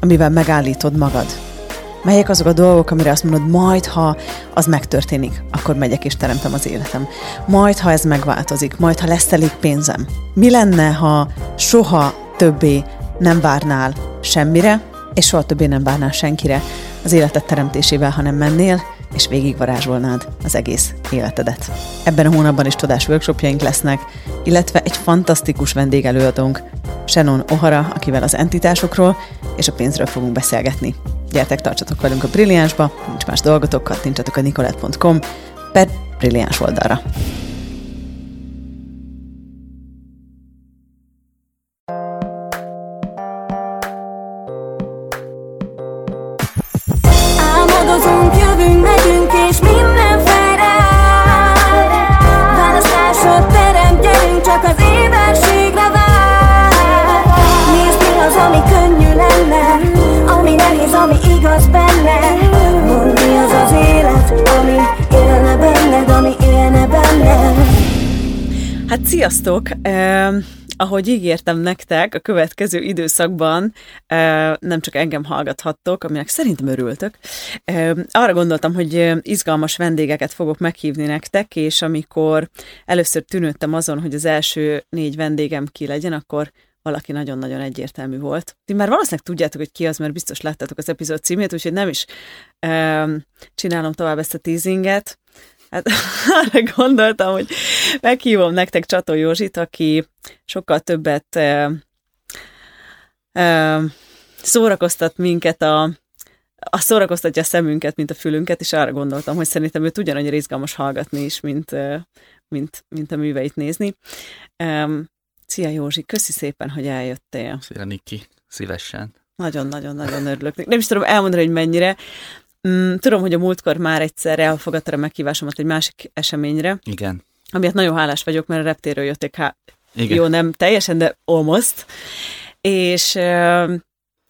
amivel megállítod magad? Melyek azok a dolgok, amire azt mondod, majd ha az megtörténik, akkor megyek és teremtem az életem. Majd ha ez megváltozik, majd ha lesz elég pénzem. Mi lenne, ha soha többé nem várnál semmire, és soha többé nem várnál senkire az életed teremtésével, hanem mennél, és végigvarázsolnád az egész életedet. Ebben a hónapban is tudás workshopjaink lesznek, illetve egy fantasztikus vendégelőadónk, Shannon O'Hara, akivel az entitásokról és a pénzről fogunk beszélgetni. Gyertek, tartsatok velünk a Brilliánsba, nincs más dolgotok, kattintsatok a nicolette.com per Brilliáns oldalra. Sziasztok! Eh, ahogy ígértem nektek, a következő időszakban eh, nem csak engem hallgathattok, aminek szerintem örültök. Eh, arra gondoltam, hogy izgalmas vendégeket fogok meghívni nektek, és amikor először tűnődtem azon, hogy az első négy vendégem ki legyen, akkor valaki nagyon-nagyon egyértelmű volt. Ti már valószínűleg tudjátok, hogy ki az, mert biztos láttátok az epizód címét, úgyhogy nem is eh, csinálom tovább ezt a teasinget. Hát arra gondoltam, hogy meghívom nektek Csató Józsit, aki sokkal többet ö, ö, szórakoztat minket a, a szórakoztatja a szemünket, mint a fülünket, és arra gondoltam, hogy szerintem őt ugyanannyira izgalmas hallgatni is, mint, mint, mint a műveit nézni. Um, Szia Józsi, köszi szépen, hogy eljöttél. Szia, Niki. Szívesen. Nagyon-nagyon-nagyon örülök. Nem is tudom elmondani, hogy mennyire. Mm, tudom, hogy a múltkor már egyszer elfogadta a meghívásomat egy másik eseményre, Igen. amiért nagyon hálás vagyok, mert a reptéről jöttek, há... Igen. jó, nem teljesen, de almost. És,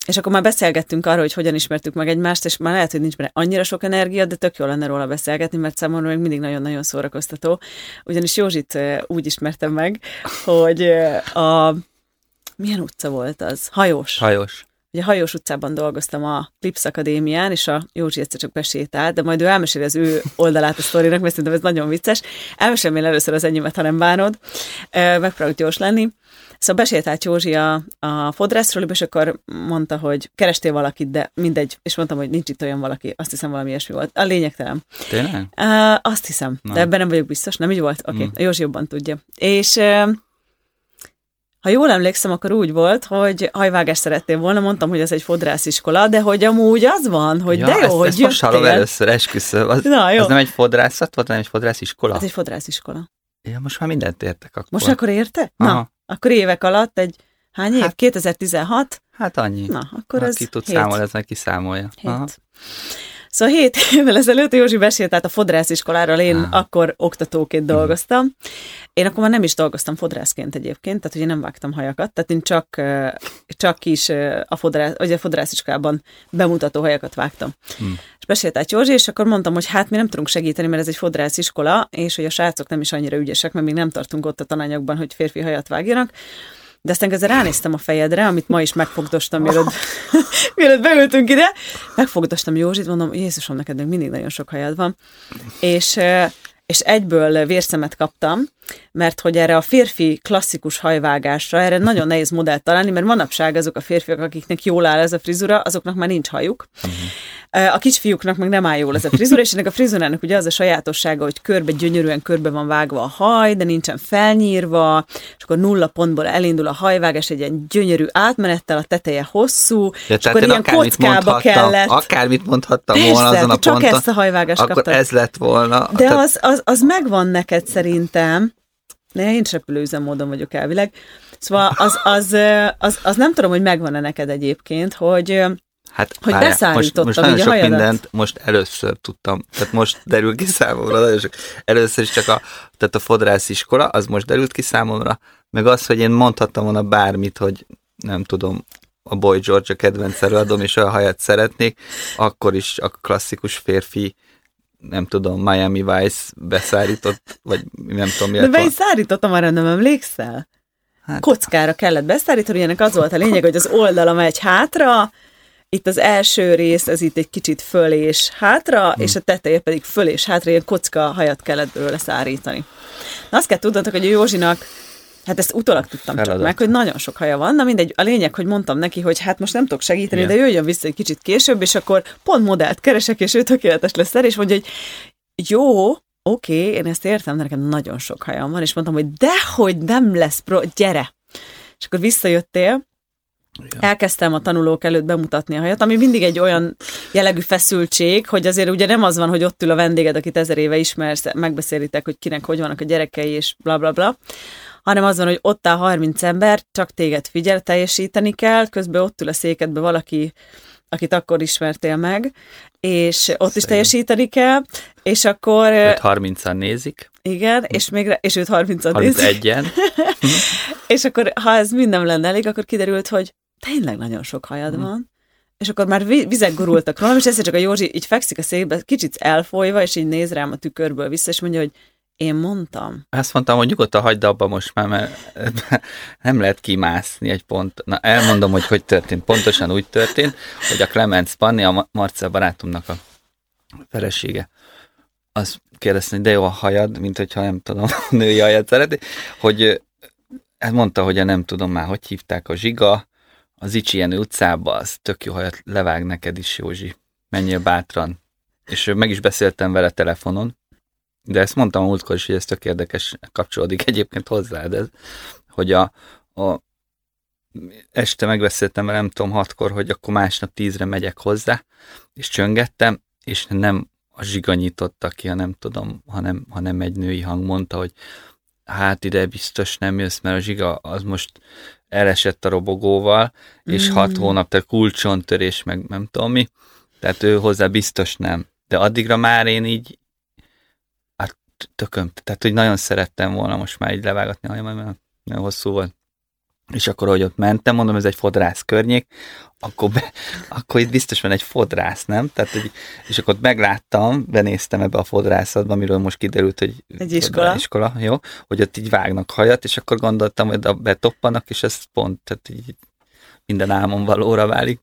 és akkor már beszélgettünk arról, hogy hogyan ismertük meg egymást, és már lehet, hogy nincs benne annyira sok energia, de tök jó lenne róla beszélgetni, mert számomra még mindig nagyon-nagyon szórakoztató. Ugyanis Józsit úgy ismertem meg, hogy a milyen utca volt az? Hajós. Hajós. Ugye Hajós utcában dolgoztam a Clips Akadémián, és a Józsi egyszer csak besétált, de majd ő elmeséli az ő oldalát a sztorinak, mert szerintem ez nagyon vicces. Elmesélem én először az enyémet, ha nem bánod. Megpróbálok gyors lenni. Szóval besétált Józsi a, a fodrászról, és akkor mondta, hogy kerestél valakit, de mindegy, és mondtam, hogy nincs itt olyan valaki, azt hiszem valami ilyesmi volt. A lényegtelen. Tényleg? Uh, azt hiszem, Na. de ebben nem vagyok biztos, nem így volt? Oké, okay. Mm. Józsi jobban tudja. És uh, ha jól emlékszem, akkor úgy volt, hogy hajvágást szerettél volna, mondtam, hogy ez egy fodrásziskola, de hogy amúgy az van, hogy ja, de jó, ezt, hogy ezt most hallom először, esküszöm. Az, Na, jó. az nem egy fodrászat volt, hanem egy fodrásziskola? Ez egy fodrásziskola. Ja, most már mindent értek akkor. Most akkor érte? Na, Aha. akkor évek alatt egy, hány év? Hát- 2016? Hát annyi. Na, akkor ha ez tud hét. számolni, ez meg kiszámolja. Aha. Szóval hét évvel ezelőtt Józsi besétált a fodrásziskoláról, én Ah. akkor oktatóként dolgoztam. Én akkor már nem is dolgoztam fodrászként egyébként, tehát én nem vágtam hajakat, tehát én csak, csak is a, fodrász, vagy a fodrásziskolában bemutató hajakat vágtam. Hmm. És besétált Józsi, és akkor mondtam, hogy hát mi nem tudunk segíteni, mert ez egy fodrásziskola, és hogy a srácok nem is annyira ügyesek, mert még nem tartunk ott a tananyagban, hogy férfi hajat vágjanak. De aztán közben ránéztem a fejedre, amit ma is megfogdostam, mielőtt, mielőtt beültünk ide. Megfogdostam Józsit, mondom, Jézusom, neked még mindig nagyon sok hajad van. És, és egyből vérszemet kaptam, mert hogy erre a férfi klasszikus hajvágásra, erre nagyon nehéz modellt találni, mert manapság azok a férfiak, akiknek jól áll ez a frizura, azoknak már nincs hajuk. A kisfiúknak meg nem áll jól ez a frizura, és ennek a frizurának ugye az a sajátossága, hogy körbe, gyönyörűen körbe van vágva a haj, de nincsen felnyírva, és akkor nulla pontból elindul a hajvágás egy ilyen gyönyörű átmenettel, a teteje hosszú, Ja, és akkor ilyen kockába kellett. Akármit mondhattam Persze, volna azon a csak ponton, ezt a hajvágást akkor kaptad. ez lett volna. De Tehát- az, az, az megvan neked szerintem. Ne, én is módon vagyok elvileg. Szóval az, az, az, az, az nem tudom, hogy megvan-e neked egyébként, hogy Hát Hogy várjál, beszállítottam most, most nagyon sok hajadat? mindent most először tudtam, tehát most derül ki számomra, nagyon sok. Először is csak a, tehát a fodrász iskola, az most derült ki számomra, meg az, hogy én mondhattam volna bármit, hogy nem tudom, a Boy George a kedvenc előadom, és olyan hajat szeretnék, akkor is a klasszikus férfi nem tudom, Miami Vice beszállított, vagy nem tudom, De miért be van. is szárítottam, arra nem emlékszel? Hát- Kockára kellett beszállítani, ennek az volt a lényeg, hogy az oldala megy hátra, itt az első rész, ez itt egy kicsit föl és hátra, Hm. és a teteje pedig föl és hátra, ilyen kocka hajat kellett belőle szárítani. Na azt kell tudnotok, hogy a Józsinak, hát ezt utólag tudtam csak Feladat. meg, hogy nagyon sok haja van, na mindegy, a lényeg, hogy mondtam neki, hogy hát most nem tudok segíteni, Igen. de jöjjön vissza egy kicsit később, és akkor pont modellt keresek, és ő tökéletes lesz erre, és mondja, hogy jó, oké, én ezt értem, de nekem nagyon sok hajam van, és mondtam, hogy dehogy nem lesz pro, gyere. És akkor visszajöttél, Igen. elkezdtem a tanulók előtt bemutatni a hajat, ami mindig egy olyan jellegű feszültség, hogy azért ugye nem az van, hogy ott ül a vendéged, akit ezer éve ismersz, megbeszélitek, hogy kinek hogy vannak a gyerekei, és bla bla bla, hanem az van, hogy ott áll 30 ember, csak téged figyel, teljesíteni kell, közben ott ül a székedbe valaki, akit akkor ismertél meg, és ott is Szegény. teljesíteni kell, és akkor, Őt 30-an nézik, igen, és, még, és őt 30 nézik. 31-en. És akkor, ha ez mind nem lenne elég, akkor kiderült, hogy tényleg nagyon sok hajad Mhm. van, és akkor már vi- vizek gurultak rólam, és egyszer csak a Józsi így fekszik a székbe, kicsit elfolyva, és így néz rám a tükörből vissza, és mondja, hogy én mondtam. Azt mondtam, hogy nyugodtan hagyd abba most már, mert nem lehet kimászni egy pont. Na, elmondom, hogy hogy történt. Pontosan úgy történt, hogy a Clemens Panni, a Ma- Marcel barátomnak a felesége, azt kérdezte, hogy de jó a hajad, mint hogyha nem tudom, a női hajat szereti, hogy hát mondta, hogy nem tudom már, hogy hívták a zsiga, az Icsienő utcába, az tök jó hajat levág neked is, Józsi. Menjél bátran. És meg is beszéltem vele telefonon, de ezt mondtam a múltkor is, hogy ez tök érdekes, kapcsolódik egyébként hozzád ez, hogy a, a este megbeszéltem vele, nem tudom, hatkor, hogy akkor másnap tízre megyek hozzá, és csöngettem, és nem a zsiga nyitotta ki, ha nem tudom, hanem, hanem egy női hang mondta, hogy hát ide biztos nem jössz, mert a zsiga az most elesett a robogóval, és Mm. hat hónap, tehát kulcsontörés, meg nem tudom mi, tehát ő hozzá biztos nem. De addigra már én így tököm, tehát hogy nagyon szerettem volna most már így levágatni a hajamat, mert nagyon hosszú volt. És akkor, hogy ott mentem, mondom, ez egy fodrász környék, akkor, be, akkor itt biztos van egy fodrász, nem? Tehát, hogy, és akkor ott megláttam, benéztem ebbe a fodrászatba, amiről most kiderült, hogy Egy iskola. iskola, jó? Hogy ott így vágnak hajat, és akkor gondoltam, hogy betoppanak, és ez pont, tehát így minden álmom valóra válik.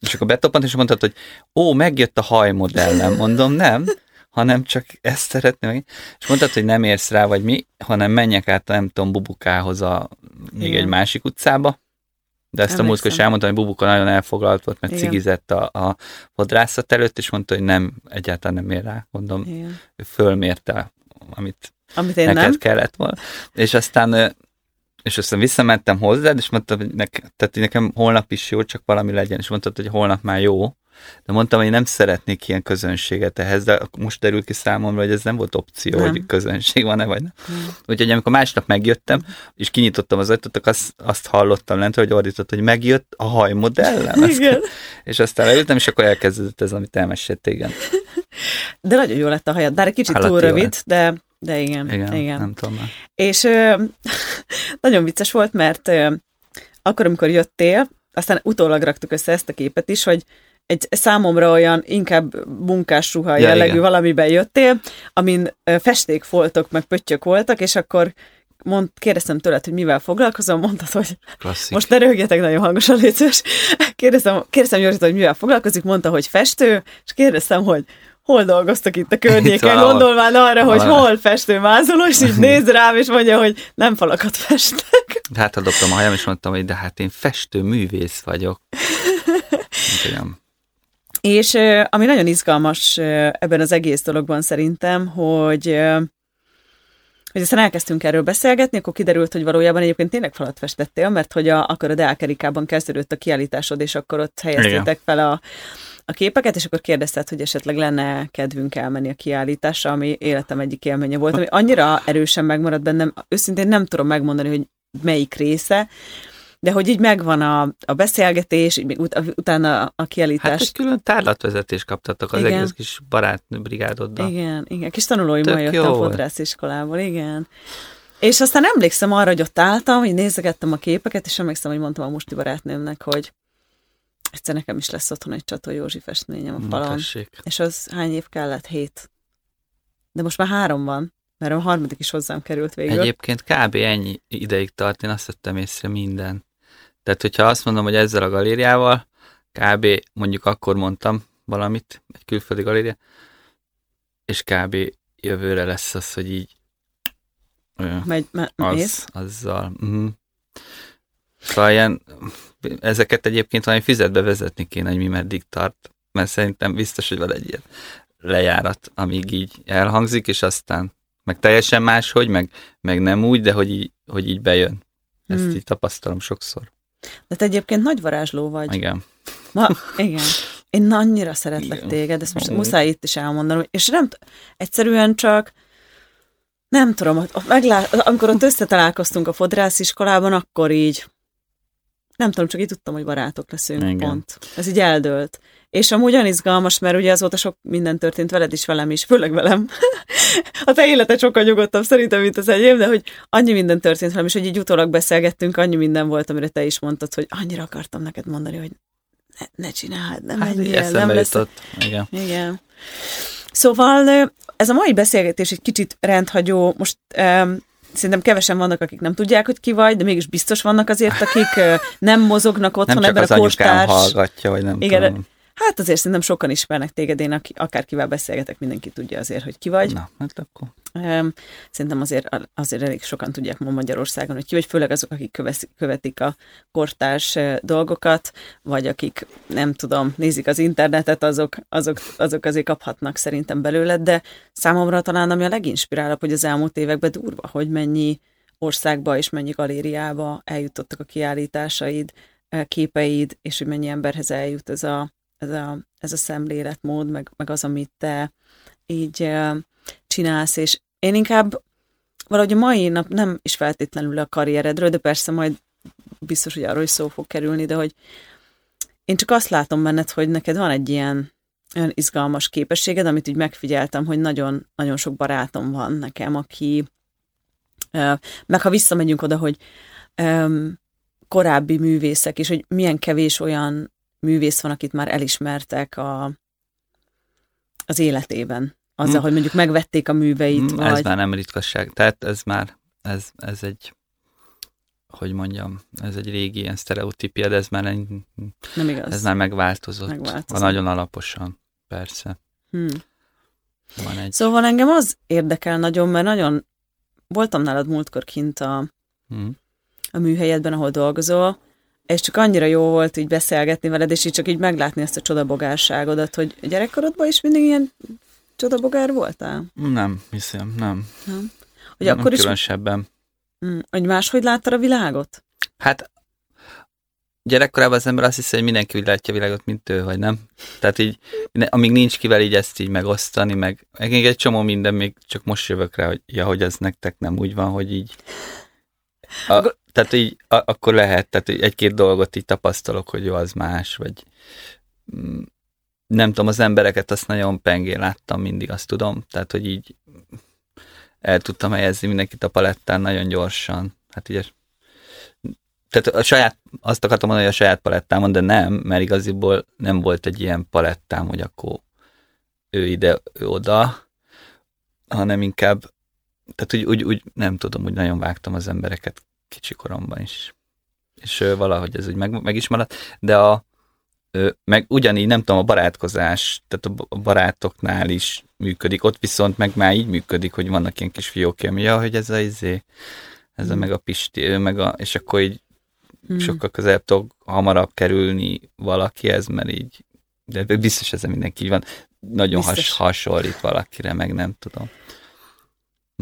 És akkor betoppant, és mondtad, hogy ó, megjött a hajmodellem. Mondom, nem, hanem csak ezt szeretném. És mondtad, hogy nem érsz rá, vagy mi, hanem menjek át, nem tudom, Bubukához a még Igen. egy másik utcába. De ezt a múltkor is Emlékszem. elmondtam, hogy Bubuka nagyon elfoglalt volt, mert Igen. cigizett a, a fodrászat előtt, és mondta, hogy nem, egyáltalán nem ér rá. Mondom, Igen. ő fölmérte, amit Amit én neked nem. kellett volna. És aztán, és aztán visszamentem hozzád, és mondtam, hogy nek, tehát nekem holnap is jó, csak valami legyen. És mondtad, hogy holnap már jó. De mondtam, hogy nem szeretnék ilyen közönséget ehhez, de most derült ki számomra, hogy ez nem volt opció, Nem. hogy közönség van-e, vagy nem. Nem. Úgyhogy amikor másnap megjöttem, és kinyitottam az ajtót, azt, azt hallottam lent, hogy ordított, hogy megjött a hajmodellem. Ezt-. És aztán leültem, és akkor elkezdődött ez, amit elmeséltél, igen. De nagyon jó lett a hajad, bár egy kicsit Állati túl rövid, lett. de, de. Igen, igen. igen. nem tudom már. És ö, nagyon vicces volt, mert ö, akkor, amikor jöttél, aztán utólag raktuk össze ezt a képet is, hogy egy számomra olyan inkább munkásruha Ja, jellegű igen. valamiben jöttél, amin festékfoltok, meg pöttyök voltak, és akkor mond, kérdeztem tőled, hogy mivel foglalkozom, mondtad, hogy Klasszik. most ne röhögjetek nagyon hangosan, légy szíves. Kérdeztem, kérdeztem Józsit, hogy mivel foglalkozik, mondta, hogy festő, és kérdeztem, hogy hol dolgoztak itt a környéken, valahol. gondolván arra, hogy hol festő mázoló, és így néz rám, és mondja, hogy nem falakat festek. Hát adoptam a hajam, és mondtam, hogy de hát én festő művész vagyok. Nem. És ami nagyon izgalmas ebben az egész dologban szerintem, hogy hogy aztán elkezdtünk erről beszélgetni, akkor kiderült, hogy valójában egyébként tényleg falat festettél, mert hogy a, akkor a Deák Erikában kezdődött a kiállításod, és akkor ott helyeztétek fel a, a képeket, és akkor kérdezted, hogy esetleg lenne kedvünk elmenni a kiállításra, ami életem egyik élménye volt, ami annyira erősen megmaradt bennem, őszintén nem tudom megmondani, hogy melyik része, de hogy így megvan a, a beszélgetés, így még ut- utána a kiállítás. Hát egy külön tárlatvezetést kaptatok az Igen. egész kis barátbrigádoddal. Igen, igen, kis tanulói Tök ma jöttem a fodrásziskolából, igen. És aztán emlékszem arra, hogy ott álltam, hogy nézegettem a képeket, és emlékszem, hogy mondtam a musti barátnőmnek, hogy egyszer nekem is lesz otthon egy Csató Józsi festményem a falon. tessék. És az hány év kellett? Hét. De most már három van, mert a harmadik is hozzám került végül. Egyébként kb. ennyi ideig tart, én azt vettem észre minden. Tehát, hogyha azt mondom, hogy ezzel a galériával, kb. mondjuk akkor mondtam valamit, egy külföldi galéria, és kb. jövőre lesz az, hogy így Megy, me, az, azzal. Uh-huh. Szóval ilyen, ezeket egyébként valami fizetbe vezetni kéne, hogy mi meddig tart, mert szerintem biztos, hogy van egy ilyen lejárat, amíg így elhangzik, és aztán meg teljesen máshogy, meg, meg nem úgy, de hogy így, hogy így bejön. Ezt Hmm. így tapasztalom sokszor. De te egyébként nagy varázsló vagy. Igen. Ma, igen. Én annyira szeretlek Igen. téged, ezt most muszáj itt is elmondanom, és nem, egyszerűen csak nem tudom, meglá- amikor ott összetalálkoztunk a fodrásziskolában, akkor így nem tudom, csak így tudtam, hogy barátok leszünk, Igen. pont. Ez így eldőlt. És amúgy olyan izgalmas, mert ugye azóta sok minden történt veled is, velem is, főleg velem. a te életed sokkal nyugodtabb szerintem, mint az enyém, de hogy annyi minden történt velem, és hogy így utólag beszélgettünk, annyi minden volt, amire te is mondtad, hogy annyira akartam neked mondani, hogy ne, ne csináld, nem Hát menjél, nem eszembe lesz. jutott. Igen. Igen. Szóval ez a mai beszélgetés egy kicsit rendhagyó. Most um, szerintem kevesen vannak, akik nem tudják, hogy ki vagy, de mégis biztos vannak azért, akik nem mozognak otthon Nem csak ebben az a kostárs... hallgatja, vagy nem Igen, tudom. Hát azért szerintem sokan ismernek téged, én aki, akárkivel beszélgetek, mindenki tudja azért, hogy ki vagy. Na, hát akkor. Szerintem azért, azért elég sokan tudják ma Magyarországon, hogy ki vagy, főleg azok, akik követik a kortárs dolgokat, vagy akik, nem tudom, nézik az internetet, azok, azok, azok azért kaphatnak szerintem belőled, de számomra talán ami a leginspirálóbb, hogy az elmúlt években durva, hogy mennyi országba és mennyi galériába eljutottak a kiállításaid, képeid, és hogy mennyi emberhez eljut ez a, ez a, ez a szemléletmód, meg, meg az, amit te így csinálsz, és én inkább valahogy a mai nap nem is feltétlenül a karrieredről, de persze majd biztos, hogy arról is szó fog kerülni, de hogy én csak azt látom benned, hogy neked van egy ilyen olyan izgalmas képességed, amit így megfigyeltem, hogy nagyon, nagyon sok barátom van nekem, aki meg ha visszamegyünk oda, hogy korábbi művészek, és hogy milyen kevés olyan művész van, akit már elismertek a, az életében. Azzal, Hm. hogy mondjuk megvették a műveit, Mm, vagy... Ez már nem ritkasság. Tehát ez már, ez, ez egy, hogy mondjam, ez egy régi ilyen sztereotípia, de ez már, egy, Nem igaz. ez már megváltozott. Megváltozott. Nagyon alaposan, persze. Hmm. Van egy... Szóval engem az érdekel nagyon, mert nagyon voltam nálad múltkor kint a, Mm. a műhelyedben, ahol dolgozol, és csak annyira jó volt így beszélgetni veled, és így csak így meglátni ezt a csodabogárságodat, hogy gyerekkorodban is mindig ilyen csodabogár voltál? Nem, hiszem, nem. Hogy nem akkor is, különösebben. Mm, hogy máshogy láttad a világot? Hát gyerekkorában az ember azt hiszi, hogy mindenki úgy látja a világot, mint ő, vagy nem. Tehát így, amíg nincs kivel így ezt így megosztani, meg, meg még egy csomó minden, még csak most jövök rá, hogy ja, hogy ez nektek nem úgy van, hogy így a, tehát így a, akkor lehet, tehát így egy-két dolgot így tapasztalok, hogy jó, az más, vagy mm, nem tudom, az embereket azt nagyon pengé láttam mindig, azt tudom, tehát hogy így el tudtam helyezni mindenkit a palettán nagyon gyorsan. Hát ugye tehát a saját, azt akartam mondani, hogy a saját palettámon, de nem, mert igaziból nem volt egy ilyen palettám, hogy akkor ő ide, ő oda, hanem inkább, tehát úgy, úgy, úgy nem tudom, úgy nagyon vágtam az embereket kicsi koromban is. És ö, valahogy ez úgy meg, meg is maradt, de a, ö, meg ugyanígy, nem tudom, a barátkozás, tehát a barátoknál is működik, ott viszont meg már így működik, hogy vannak ilyen kis fiókja, ja, hogy ez a izé, ez a Mm. meg a Pisti, ő meg a, és akkor így Mm. sokkal közelebb tudok hamarabb kerülni valakihez, mert így, de biztos ezzel mindenki így van, nagyon has, Biztos. hasonlít valakire, meg nem tudom.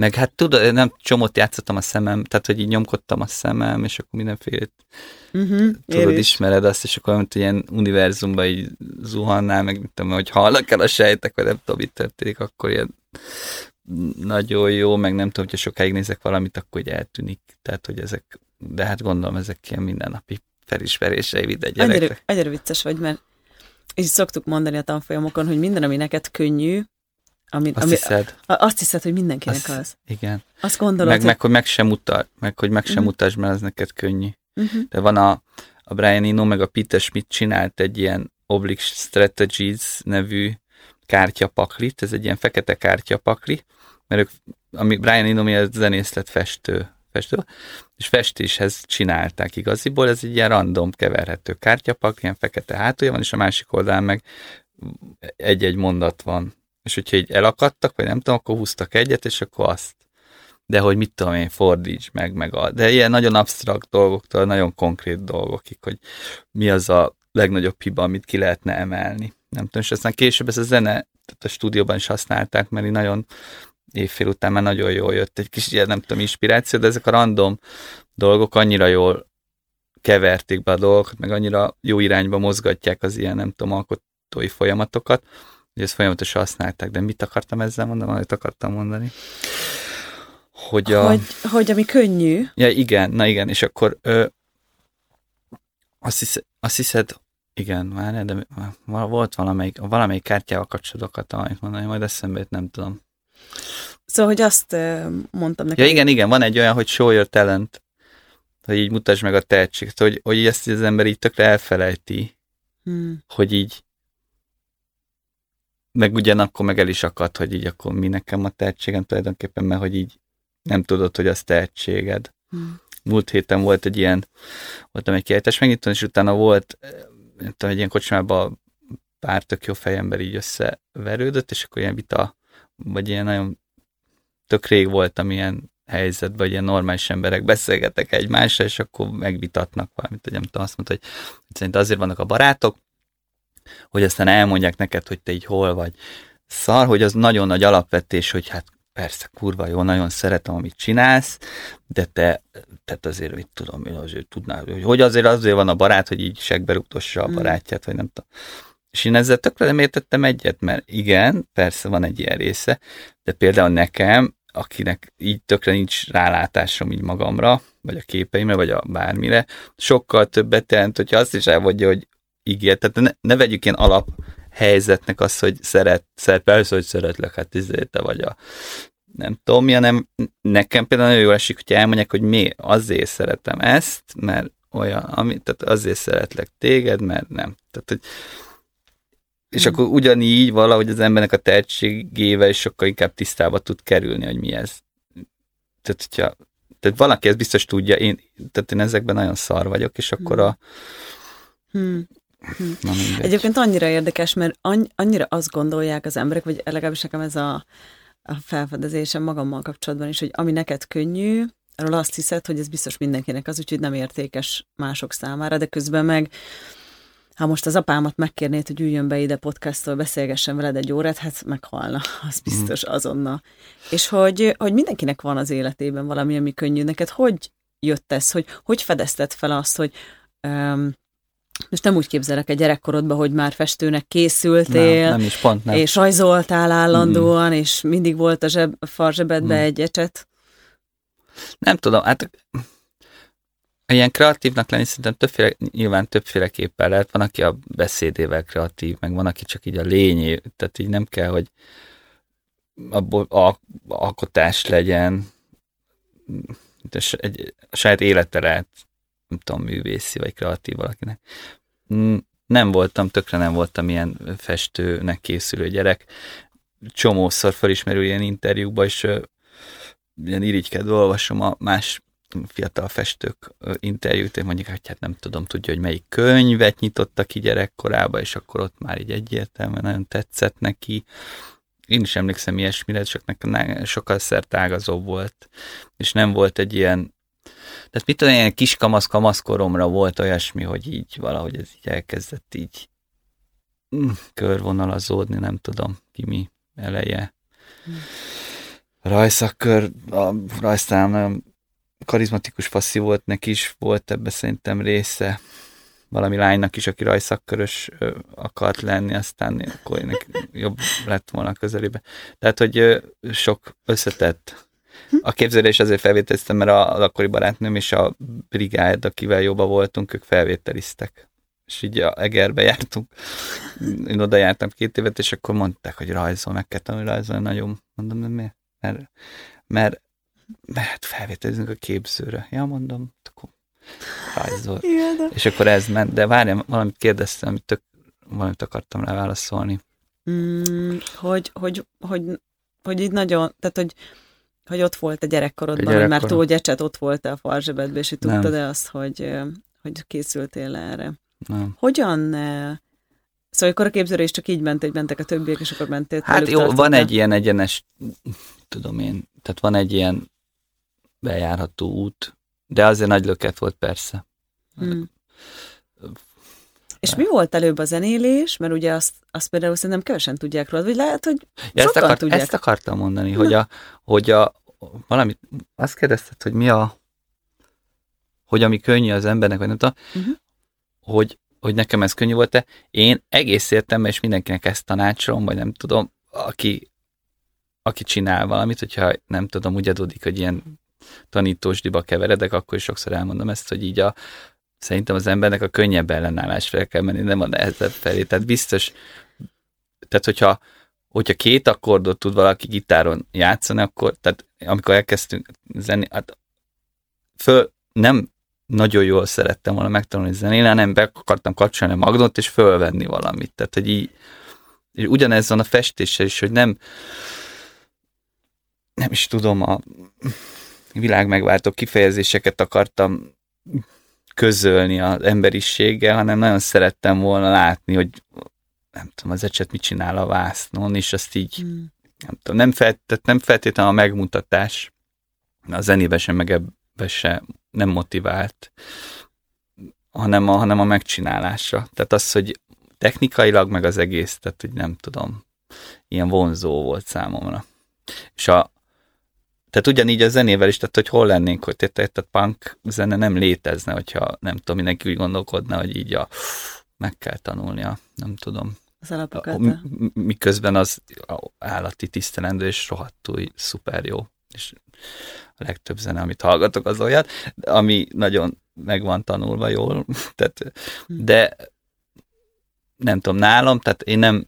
Meg hát tudod, nem csomót játszottam a szemem, tehát hogy így nyomkodtam a szemem, és akkor mindenféle, Uh-huh, tudod, ismered azt, és akkor mint ilyen univerzumba így zuhannál, meg mit tudom, hogy hallnak el a sejtek, vagy nem tudom, mit történik, akkor ilyen nagyon jó, meg nem tudom, hogyha sokáig nézek valamit, akkor így eltűnik. Tehát, hogy ezek de hát gondolom ezek ilyen mindennapi felismerései mindegy Annyira, gyereknek. annyira vicces vagy, mert így szoktuk mondani a tanfolyamokon, hogy minden, ami neked könnyű, ami, Azt ami, hiszed? a- azt hiszed, hogy mindenkinek Azt- az. Igen. Azt gondolod, Meg, hogy... meg, hogy meg sem mutat, meg, hogy meg sem Mhm. mutasd, mert az neked könnyű. Uh-huh. De van a, a Brian Eno, meg a Peter Schmidt csinált egy ilyen Oblique Strategies nevű kártyapaklit, ez egy ilyen fekete kártyapakli, mert ők, ami Brian Eno miatt zenész lett festő, festő, és festéshez csinálták igaziból, ez egy ilyen random keverhető kártyapak, ilyen fekete hátulja van, és a másik oldalán meg egy-egy mondat van. És hogyha így elakadtak, vagy nem tudom, akkor húztak egyet, és akkor azt. De hogy mit tudom én, fordíts meg, meg a... De ilyen nagyon absztrakt dolgoktól, nagyon konkrét dolgokig, hogy mi az a legnagyobb hiba, amit ki lehetne emelni. Nem tudom, és aztán később ez a zene, tehát a stúdióban is használták, mert nagyon évfél után már nagyon jól jött egy kis ilyen, nem tudom, inspiráció, de ezek a random dolgok annyira jól keverték be a dolgokat, meg annyira jó irányba mozgatják az ilyen, nem tudom, alkotói folyamatokat, hogy ezt folyamatosan használták. De mit akartam ezzel mondani? Valamit akartam mondani. Hogy a... hogy, hogy ami könnyű, Ja, igen, na igen, és akkor ö, azt, hisz, azt hiszed, igen, már de volt valamelyik, valamelyik kártyával kapcsolatban akartam valamit mondani, majd eszembe jut, nem tudom. szóval, hogy azt mondtam neked. Ja, igen, igen, van egy olyan, hogy show your talent, hogy így mutasd meg a tehetséget, hogy, hogy ezt az ember így tökre elfelejti, Hmm. hogy így meg ugyanakkor meg el is akad, hogy így akkor mi nekem a tehetségem tulajdonképpen, mert hogy így nem tudod, hogy az tehetséged. Hmm. múlt héten volt egy ilyen, voltam egy kiállítás megnyitón, és utána volt, eh, nem tudom, egy ilyen kocsmában pár tök jó fejember így összeverődött, és akkor ilyen vita, vagy ilyen nagyon tök rég voltam ilyen helyzetben, hogy ilyen normális emberek beszélgetek egymással, és akkor megvitatnak valamit, hogy nem tudom, azt mondta, hogy szerint azért vannak a barátok, hogy aztán elmondják neked, hogy te így hol vagy. Szar, hogy az nagyon nagy alapvetés, hogy hát persze, kurva jó, nagyon szeretem, amit csinálsz, de te, tehát azért, mit tudom én, azért tudnál, hogy, hogy azért azért van a barát, hogy így segbe rúgtossa a Mm. barátját, vagy nem tudom. És én ezzel tökre nem értettem egyet, mert igen, persze van egy ilyen része, de például nekem, akinek így tökre nincs rálátásom így magamra, vagy a képeimre, vagy a bármire, sokkal többet jelent, hogyha azt is elmondja, hogy ígér. Tehát ne, ne vegyük ilyen alap helyzetnek azt, hogy szeret, szeret persze, hogy szeretlek, hát izé, te vagy a nem tudom mi, hanem nekem például nagyon jól esik, hogy elmondják, hogy mi azért szeretem ezt, mert olyan, ami, tehát azért szeretlek téged, mert nem. Tehát, hogy és Mm. akkor ugyanígy valahogy az embernek a tehetségével is sokkal inkább tisztába tud kerülni, hogy mi ez. Tehát, hogyha, tehát valaki ezt biztos tudja, én, tehát én ezekben nagyon szar vagyok, és akkor a, Hmm. Na mindegy. Egyébként annyira érdekes, mert anny- annyira azt gondolják az emberek, vagy legalábbis nekem ez a, a felfedezésem magammal kapcsolatban is, hogy ami neked könnyű, arról azt hiszed, hogy ez biztos mindenkinek az, úgyhogy nem értékes mások számára, de közben meg ha most az apámat megkérnéd, hogy üljön be ide podcasttól, beszélgessen veled egy órát, hát meghalna, az biztos azonnal. És hogy, hogy mindenkinek van az életében valami, ami könnyű. Neked hogy jött ez, hogy hogy fedezted fel azt, hogy um, most nem úgy képzelek egy gyerekkorodba, hogy már festőnek készültél, nem, nem is pont nem. és rajzoltál állandóan, és mindig volt a, zseb, a farzsebedbe Mm. egy ecset. Nem tudom, hát ilyen kreatívnak lenni szerintem többféle, nyilván többféleképpen lehet. Van, aki a beszédével kreatív, meg van, aki csak így a lényé, tehát így nem kell, hogy abból a, alkotás legyen, de s- egy, a saját élete lehet, nem tudom, művészi vagy kreatív valakinek. Mm, Nem voltam, tökre nem voltam ilyen festőnek készülő gyerek. Csomószor felismerül ilyen interjúkba, és ilyen irigykedve olvasom a más fiatal festők interjút, mondjuk, hogy hát nem tudom, tudja, hogy melyik könyvet nyitotta ki gyerekkorába, és akkor ott már így egyértelműen nagyon tetszett neki. Én is emlékszem ilyesmire, csak nekem ne- sokkal szertágazóbb volt, és nem volt egy ilyen tehát mit tudom, ilyen kis kamasz kamaszkoromra volt olyasmi, hogy így valahogy ez így elkezdett így mm, körvonalazódni, nem tudom ki mi eleje. Rajszakkör, a rajztám nagyon karizmatikus faszi volt, neki is volt ebbe szerintem része. Valami lánynak is, aki rajszakkörös akart lenni, aztán akkor jobb lett volna a közelébe. Tehát, hogy sok összetett a képzelés azért felvételiztem, mert az akkori barátnőm és a brigád, akivel jobban voltunk, ők felvételiztek. És így a Egerbe jártunk. Én oda jártam két évet, és akkor mondták, hogy rajzol, meg kell tanulni rajzolni, nagyon. Mondom, de miért? Mert, mert, mert felvételizünk a képzőre. Ja, mondom, akkor rajzol. Igen, És akkor ez ment, de várjam, valamit kérdeztem, amit tök, valamit akartam rá válaszolni. Mm, hogy, hogy, hogy, hogy így nagyon, tehát hogy, hogy ott volt a gyerekkorodban, A hogy már ott volt a farzsebedbe, és így tudtad-e azt, hogy, hogy készültél erre? Nem. Hogyan, szóval akkor a képzőre is csak így ment, hogy mentek a többiek, és akkor mentél. Hát jó, van tartottál? egy ilyen egyenes, tudom én, tehát van egy ilyen bejárható út, de azért nagy löket volt persze. Hmm. És mi volt előbb a zenélés? Mert ugye azt, azt például szerintem kevesen tudják róla, vagy lehet, hogy Ja, ezt, akart, tudják. ezt akartam mondani, hogy a, hogy a valamit, azt kérdezted, hogy mi a, hogy ami könnyű az embernek, vagy nem tudom, Mhm. hogy, hogy nekem ez könnyű volt-e. Én egész értem, és mindenkinek ezt tanácsolom, vagy nem tudom, aki, aki csinál valamit, hogyha nem tudom, úgy adódik, hogy ilyen tanítósdiba keveredek, akkor is sokszor elmondom ezt, hogy így a, szerintem az embernek a könnyebb ellenállás fel kell menni, nem a nehezebb felé. Tehát biztos, tehát hogyha, hogyha két akkordot tud valaki gitáron játszani, akkor, tehát amikor elkezdtünk zenni, hát föl, nem nagyon jól szerettem volna megtanulni zenélni, hanem be akartam kapcsolni a magnót, és fölvenni valamit. Tehát, hogy így, és ugyanez van a festéssel is, hogy nem nem is tudom, a világmegváltó kifejezéseket akartam közölni az emberiséggel, hanem nagyon szerettem volna látni, hogy nem tudom, az ecset mit csinál a vásznon, és azt így Hmm. nem tudom, nem, felt, tehát nem feltétlenül a megmutatás, a zenében sem, meg ebbe se nem motivált, hanem a, hanem a megcsinálása. Tehát az, hogy technikailag meg az egész, tehát hogy nem tudom, ilyen vonzó volt számomra. És a, tehát ugyanígy a zenével is, tehát hogy hol lennénk, hogy te- te- tehát punk zene nem létezne, hogyha nem tudom, mindenki úgy gondolkodna, hogy így a, meg kell tanulnia, nem tudom. Az alapokat. A- miközben az a- állati tisztelendő és rohadtul szuper jó. És a legtöbb zene, amit hallgatok, az olyat, ami nagyon meg van tanulva jól. tehát, de nem tudom, nálam, tehát én nem,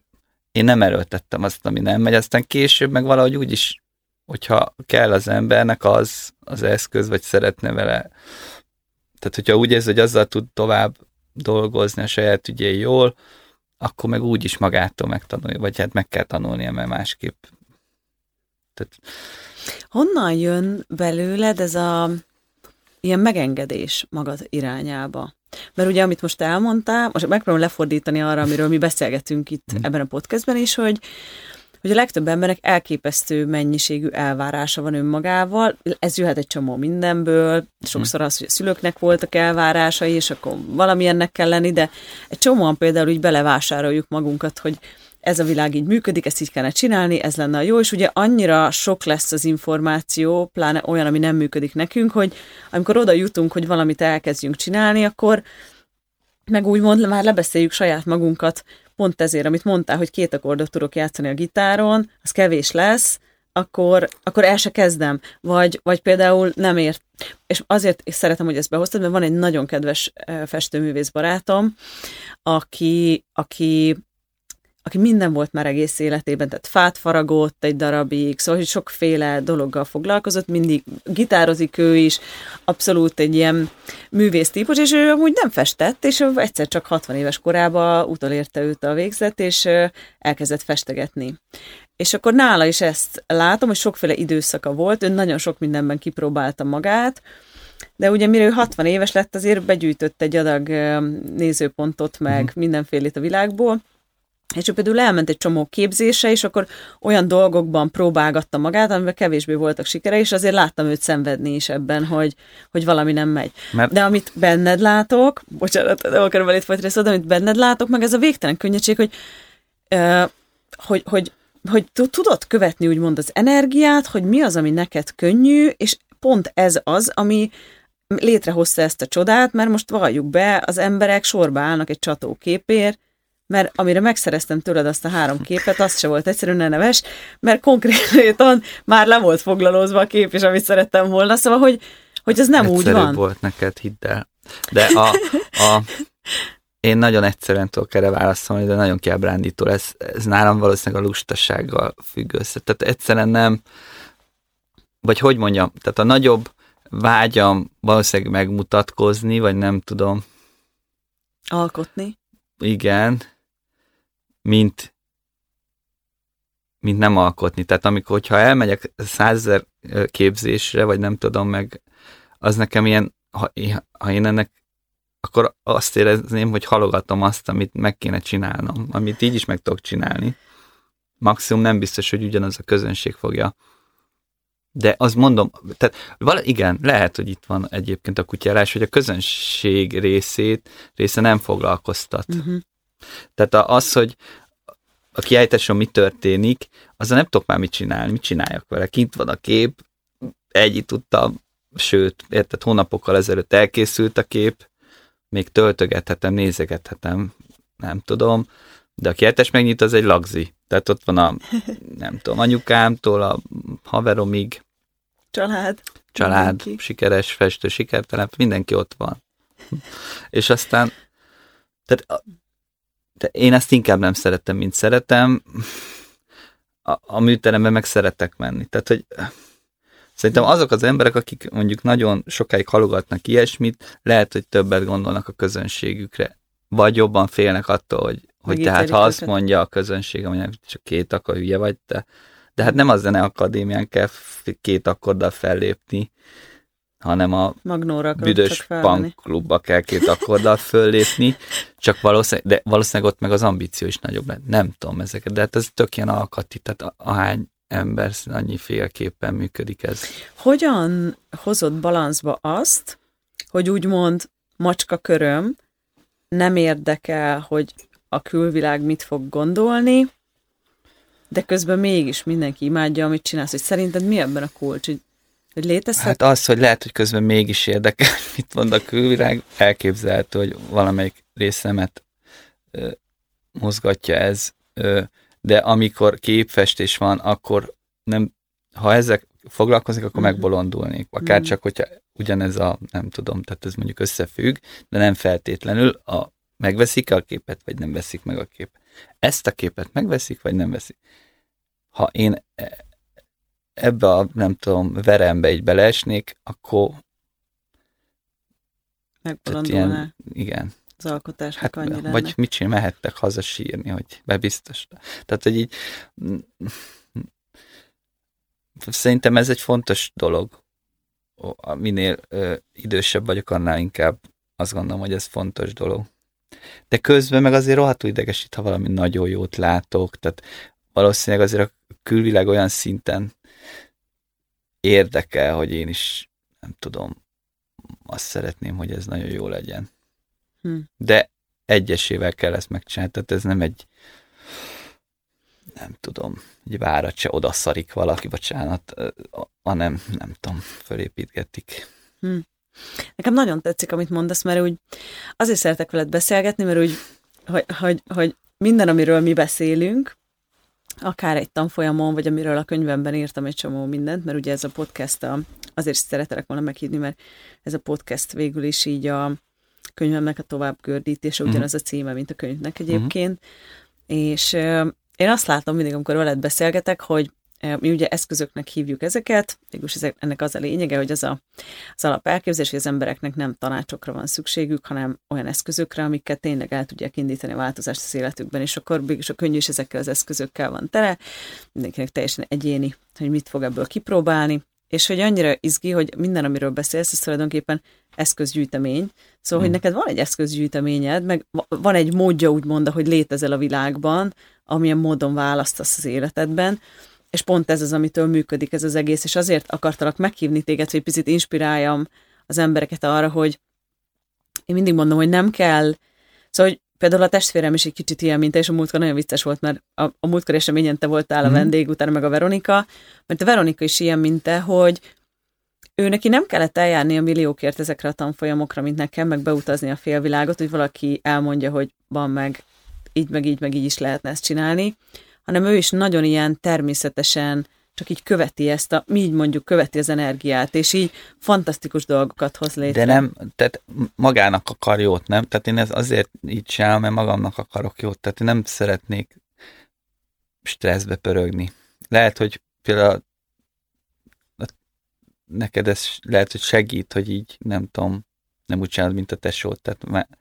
én nem erőltettem azt, ami nem megy, aztán később meg valahogy úgy is, hogyha kell az embernek az, az eszköz, vagy szeretne vele, tehát hogyha úgy érzi, hogy azzal tud tovább dolgozni a saját ügyén jól, akkor meg úgy is magától megtanulja, vagy hát meg kell tanulnia, mert másképp. Tehát, Honnan jön belőled ez a ilyen megengedés magad irányába? Mert ugye, amit most elmondtál, most megpróbálom lefordítani arra, amiről mi beszélgetünk itt Mhm. ebben a podcastben is, hogy hogy a legtöbb embernek elképesztő mennyiségű elvárása van önmagával, ez jöhet egy csomó mindenből, sokszor az, hogy a szülőknek voltak elvárásai, és akkor valamilyennek kell lenni, de egy csomóan például úgy belevásároljuk magunkat, hogy ez a világ így működik, ezt így kellene csinálni, ez lenne a jó, és ugye annyira sok lesz az információ, pláne olyan, ami nem működik nekünk, hogy amikor oda jutunk, hogy valamit elkezdjünk csinálni, akkor meg úgymond már lebeszéljük saját magunkat, pont ezért, amit mondtál, hogy két akkordot tudok játszani a gitáron, az kevés lesz, akkor, akkor el se kezdem. Vagy, vagy például nem ért. És azért is szeretem, hogy ezt behoztad, mert van egy nagyon kedves eh, festőművész barátom, aki, aki aki minden volt már egész életében, tehát fát faragott egy darabig, szóval hogy sokféle dologgal foglalkozott, mindig gitározik ő is, abszolút egy ilyen művész típus, és ő amúgy nem festett, és egyszer csak 60 éves korában utolérte őt a végzet, és elkezdett festegetni. És akkor nála is ezt látom, hogy sokféle időszaka volt, ő nagyon sok mindenben kipróbálta magát, de ugye mire ő 60 éves lett, azért begyűjtött egy adag nézőpontot, meg Mhm. mindenfélét a világból, és ő például elment egy csomó képzése, és akkor olyan dolgokban próbálgatta magát, amiben kevésbé voltak sikere, és azért láttam őt szenvedni is ebben, hogy, hogy valami nem megy. Mert- De amit benned látok, bocsánat, nem akarom elét folytani szót, de amit benned látok, meg ez a végtelen könnyedség, hogy, ö, hogy, hogy, hogy tu- tudod követni úgymond az energiát, hogy mi az, ami neked könnyű, és pont ez az, ami létrehozta ezt a csodát, mert most valljuk be, az emberek sorba állnak egy csatóképért, mert amire megszereztem tőled azt a három képet, az se volt egyszerűen neves, mert konkrétan már le volt foglalózva a kép is, amit szerettem volna, szóval, hogy, hogy ez nem Egyszerűbb úgy van. volt neked, hidd el. De a, a, én nagyon egyszerűen tudok erre válaszolni, de nagyon kiábrándító lesz. Ez nálam valószínűleg a lustasággal függ össze. Tehát egyszerűen nem, vagy hogy mondjam, tehát a nagyobb vágyam valószínűleg megmutatkozni, vagy nem tudom, Alkotni. igen, mint, mint nem alkotni. Tehát amikor, hogyha elmegyek százezer képzésre, vagy nem tudom meg, az nekem ilyen, ha, ha én ennek akkor azt érezném, hogy halogatom azt, amit meg kéne csinálnom, amit így is meg tudok csinálni. Maximum nem biztos, hogy ugyanaz a közönség fogja. De azt mondom, tehát vala, igen, lehet, hogy itt van egyébként a kutyálás, hogy a közönség részét, része nem foglalkoztat. Uh-huh. Tehát az, hogy a kiállításon mi történik, azzal nem tudok már mit csinálni, mit csináljak vele. Kint van a kép, egy tudtam, sőt, érted, hónapokkal ezelőtt elkészült a kép, még töltögethetem, nézegethetem, nem tudom, de a kiállítás megnyit, az egy lagzi. Tehát ott van a, nem tudom, anyukámtól a haveromig, Család. család, Mindenki. sikeres festő, sikertelen, mindenki ott van. És aztán, tehát de én ezt inkább nem szeretem, mint szeretem. A, a műteremben meg szeretek menni. Tehát, hogy szerintem azok az emberek, akik mondjuk nagyon sokáig halogatnak ilyesmit, lehet, hogy többet gondolnak a közönségükre. Vagy jobban félnek attól, hogy, hogy tehát ha azt mondja a közönség, hogy csak két akkor hülye vagy te, de hát nem a zene akadémián kell két akkorddal fellépni, hanem a Magnóra büdös punk klubba kell két akkorddal föllépni, csak valószínűleg, de valószínűleg ott meg az ambíció is nagyobb lett. Nem tudom ezeket, de hát ez tök ilyen alkati, tehát ahány ember annyi féleképpen működik ez. Hogyan hozott balanszba azt, hogy úgymond macska köröm, nem érdekel, hogy a külvilág mit fog gondolni, de közben mégis mindenki imádja, amit csinálsz, hogy szerinted mi ebben a kulcs, hogy, hogy létezhet? Hát az, hogy lehet, hogy közben mégis érdekel, mit mond a külvilág, elképzelhető, hogy valamelyik részemet ö, mozgatja ez, ö, de amikor képfestés van, akkor nem, ha ezek foglalkozik, akkor Mhm. megbolondulnék. Akár Mhm. csak, hogyha ugyanez a, nem tudom, tehát ez mondjuk összefügg, de nem feltétlenül a, megveszik a képet, vagy nem veszik meg a képet. Ezt a képet megveszik, vagy nem veszik. Ha én e- ebbe a, nem tudom, verembe így beleesnék, akkor Megbolondulnál igen, az alkotásnak hát, annyi lenne. vagy mit csinál, mehettek haza sírni, hogy bebiztos. Tehát, hogy így szerintem ez egy fontos dolog. Minél ö, idősebb vagyok, annál inkább azt gondolom, hogy ez fontos dolog. De közben meg azért rohadtul idegesít, ha valami nagyon jót látok, tehát valószínűleg azért a külvilág olyan szinten érdekel, hogy én is nem tudom, azt szeretném, hogy ez nagyon jó legyen. Hm. De egyesével kell ezt megcsinálni, tehát ez nem egy nem tudom, egy várat se odaszarik valaki, bocsánat, hanem nem tudom, fölépítgetik. Nekem nagyon tetszik, amit mondasz, mert úgy azért szeretek veled beszélgetni, mert úgy, hogy, hogy, hogy minden, amiről mi beszélünk, akár egy tanfolyamon, vagy amiről a könyvemben írtam egy csomó mindent, mert ugye ez a podcast, a, azért szeretelek volna meghívni, mert ez a podcast végül is így a könyvemnek a tovább gördítése, Mhm. ugyanaz a címe, mint a könyvnek egyébként. És ö, én azt látom mindig, amikor veled beszélgetek, hogy mi ugye eszközöknek hívjuk ezeket, mégis ezek, ennek az a lényege, hogy az a, az alap elképzelés, hogy az embereknek nem tanácsokra van szükségük, hanem olyan eszközökre, amikkel tényleg el tudják indítani a változást az életükben, és akkor mégis a könyv is ezekkel az eszközökkel van tele, mindenkinek teljesen egyéni, hogy mit fog ebből kipróbálni, és hogy annyira izgi, hogy minden, amiről beszélsz, ez tulajdonképpen eszközgyűjtemény. Szóval, hogy Mm. neked van egy eszközgyűjteményed, meg va- van egy módja úgymond, hogy létezel a világban, amilyen módon választasz az életedben, és pont ez az, amitől működik ez az egész, és azért akartalak meghívni téged, hogy picit inspiráljam az embereket arra, hogy én mindig mondom, hogy nem kell, szóval, hogy például a testvérem is egy kicsit ilyen, mint te, és a múltkor nagyon vicces volt, mert a, a múltkor eseményen te voltál a Mhm. vendég, utána meg a Veronika, mert a Veronika is ilyen, mint te, hogy ő neki nem kellett eljárni a milliókért ezekre a tanfolyamokra, mint nekem, meg beutazni a félvilágot, hogy valaki elmondja, hogy van meg így meg így meg így is lehetne ezt csinálni, hanem ő is nagyon ilyen természetesen csak így követi ezt a, mi így mondjuk követi az energiát, és így fantasztikus dolgokat hoz létre. De nem, tehát magának akar jót, nem? Tehát én ez azért így csinálom, mert magamnak akarok jót. Tehát én nem szeretnék stresszbe pörögni. Lehet, hogy például neked ez lehet, hogy segít, hogy így nem tudom, nem úgy csinálod, mint a tesót, tehát mert,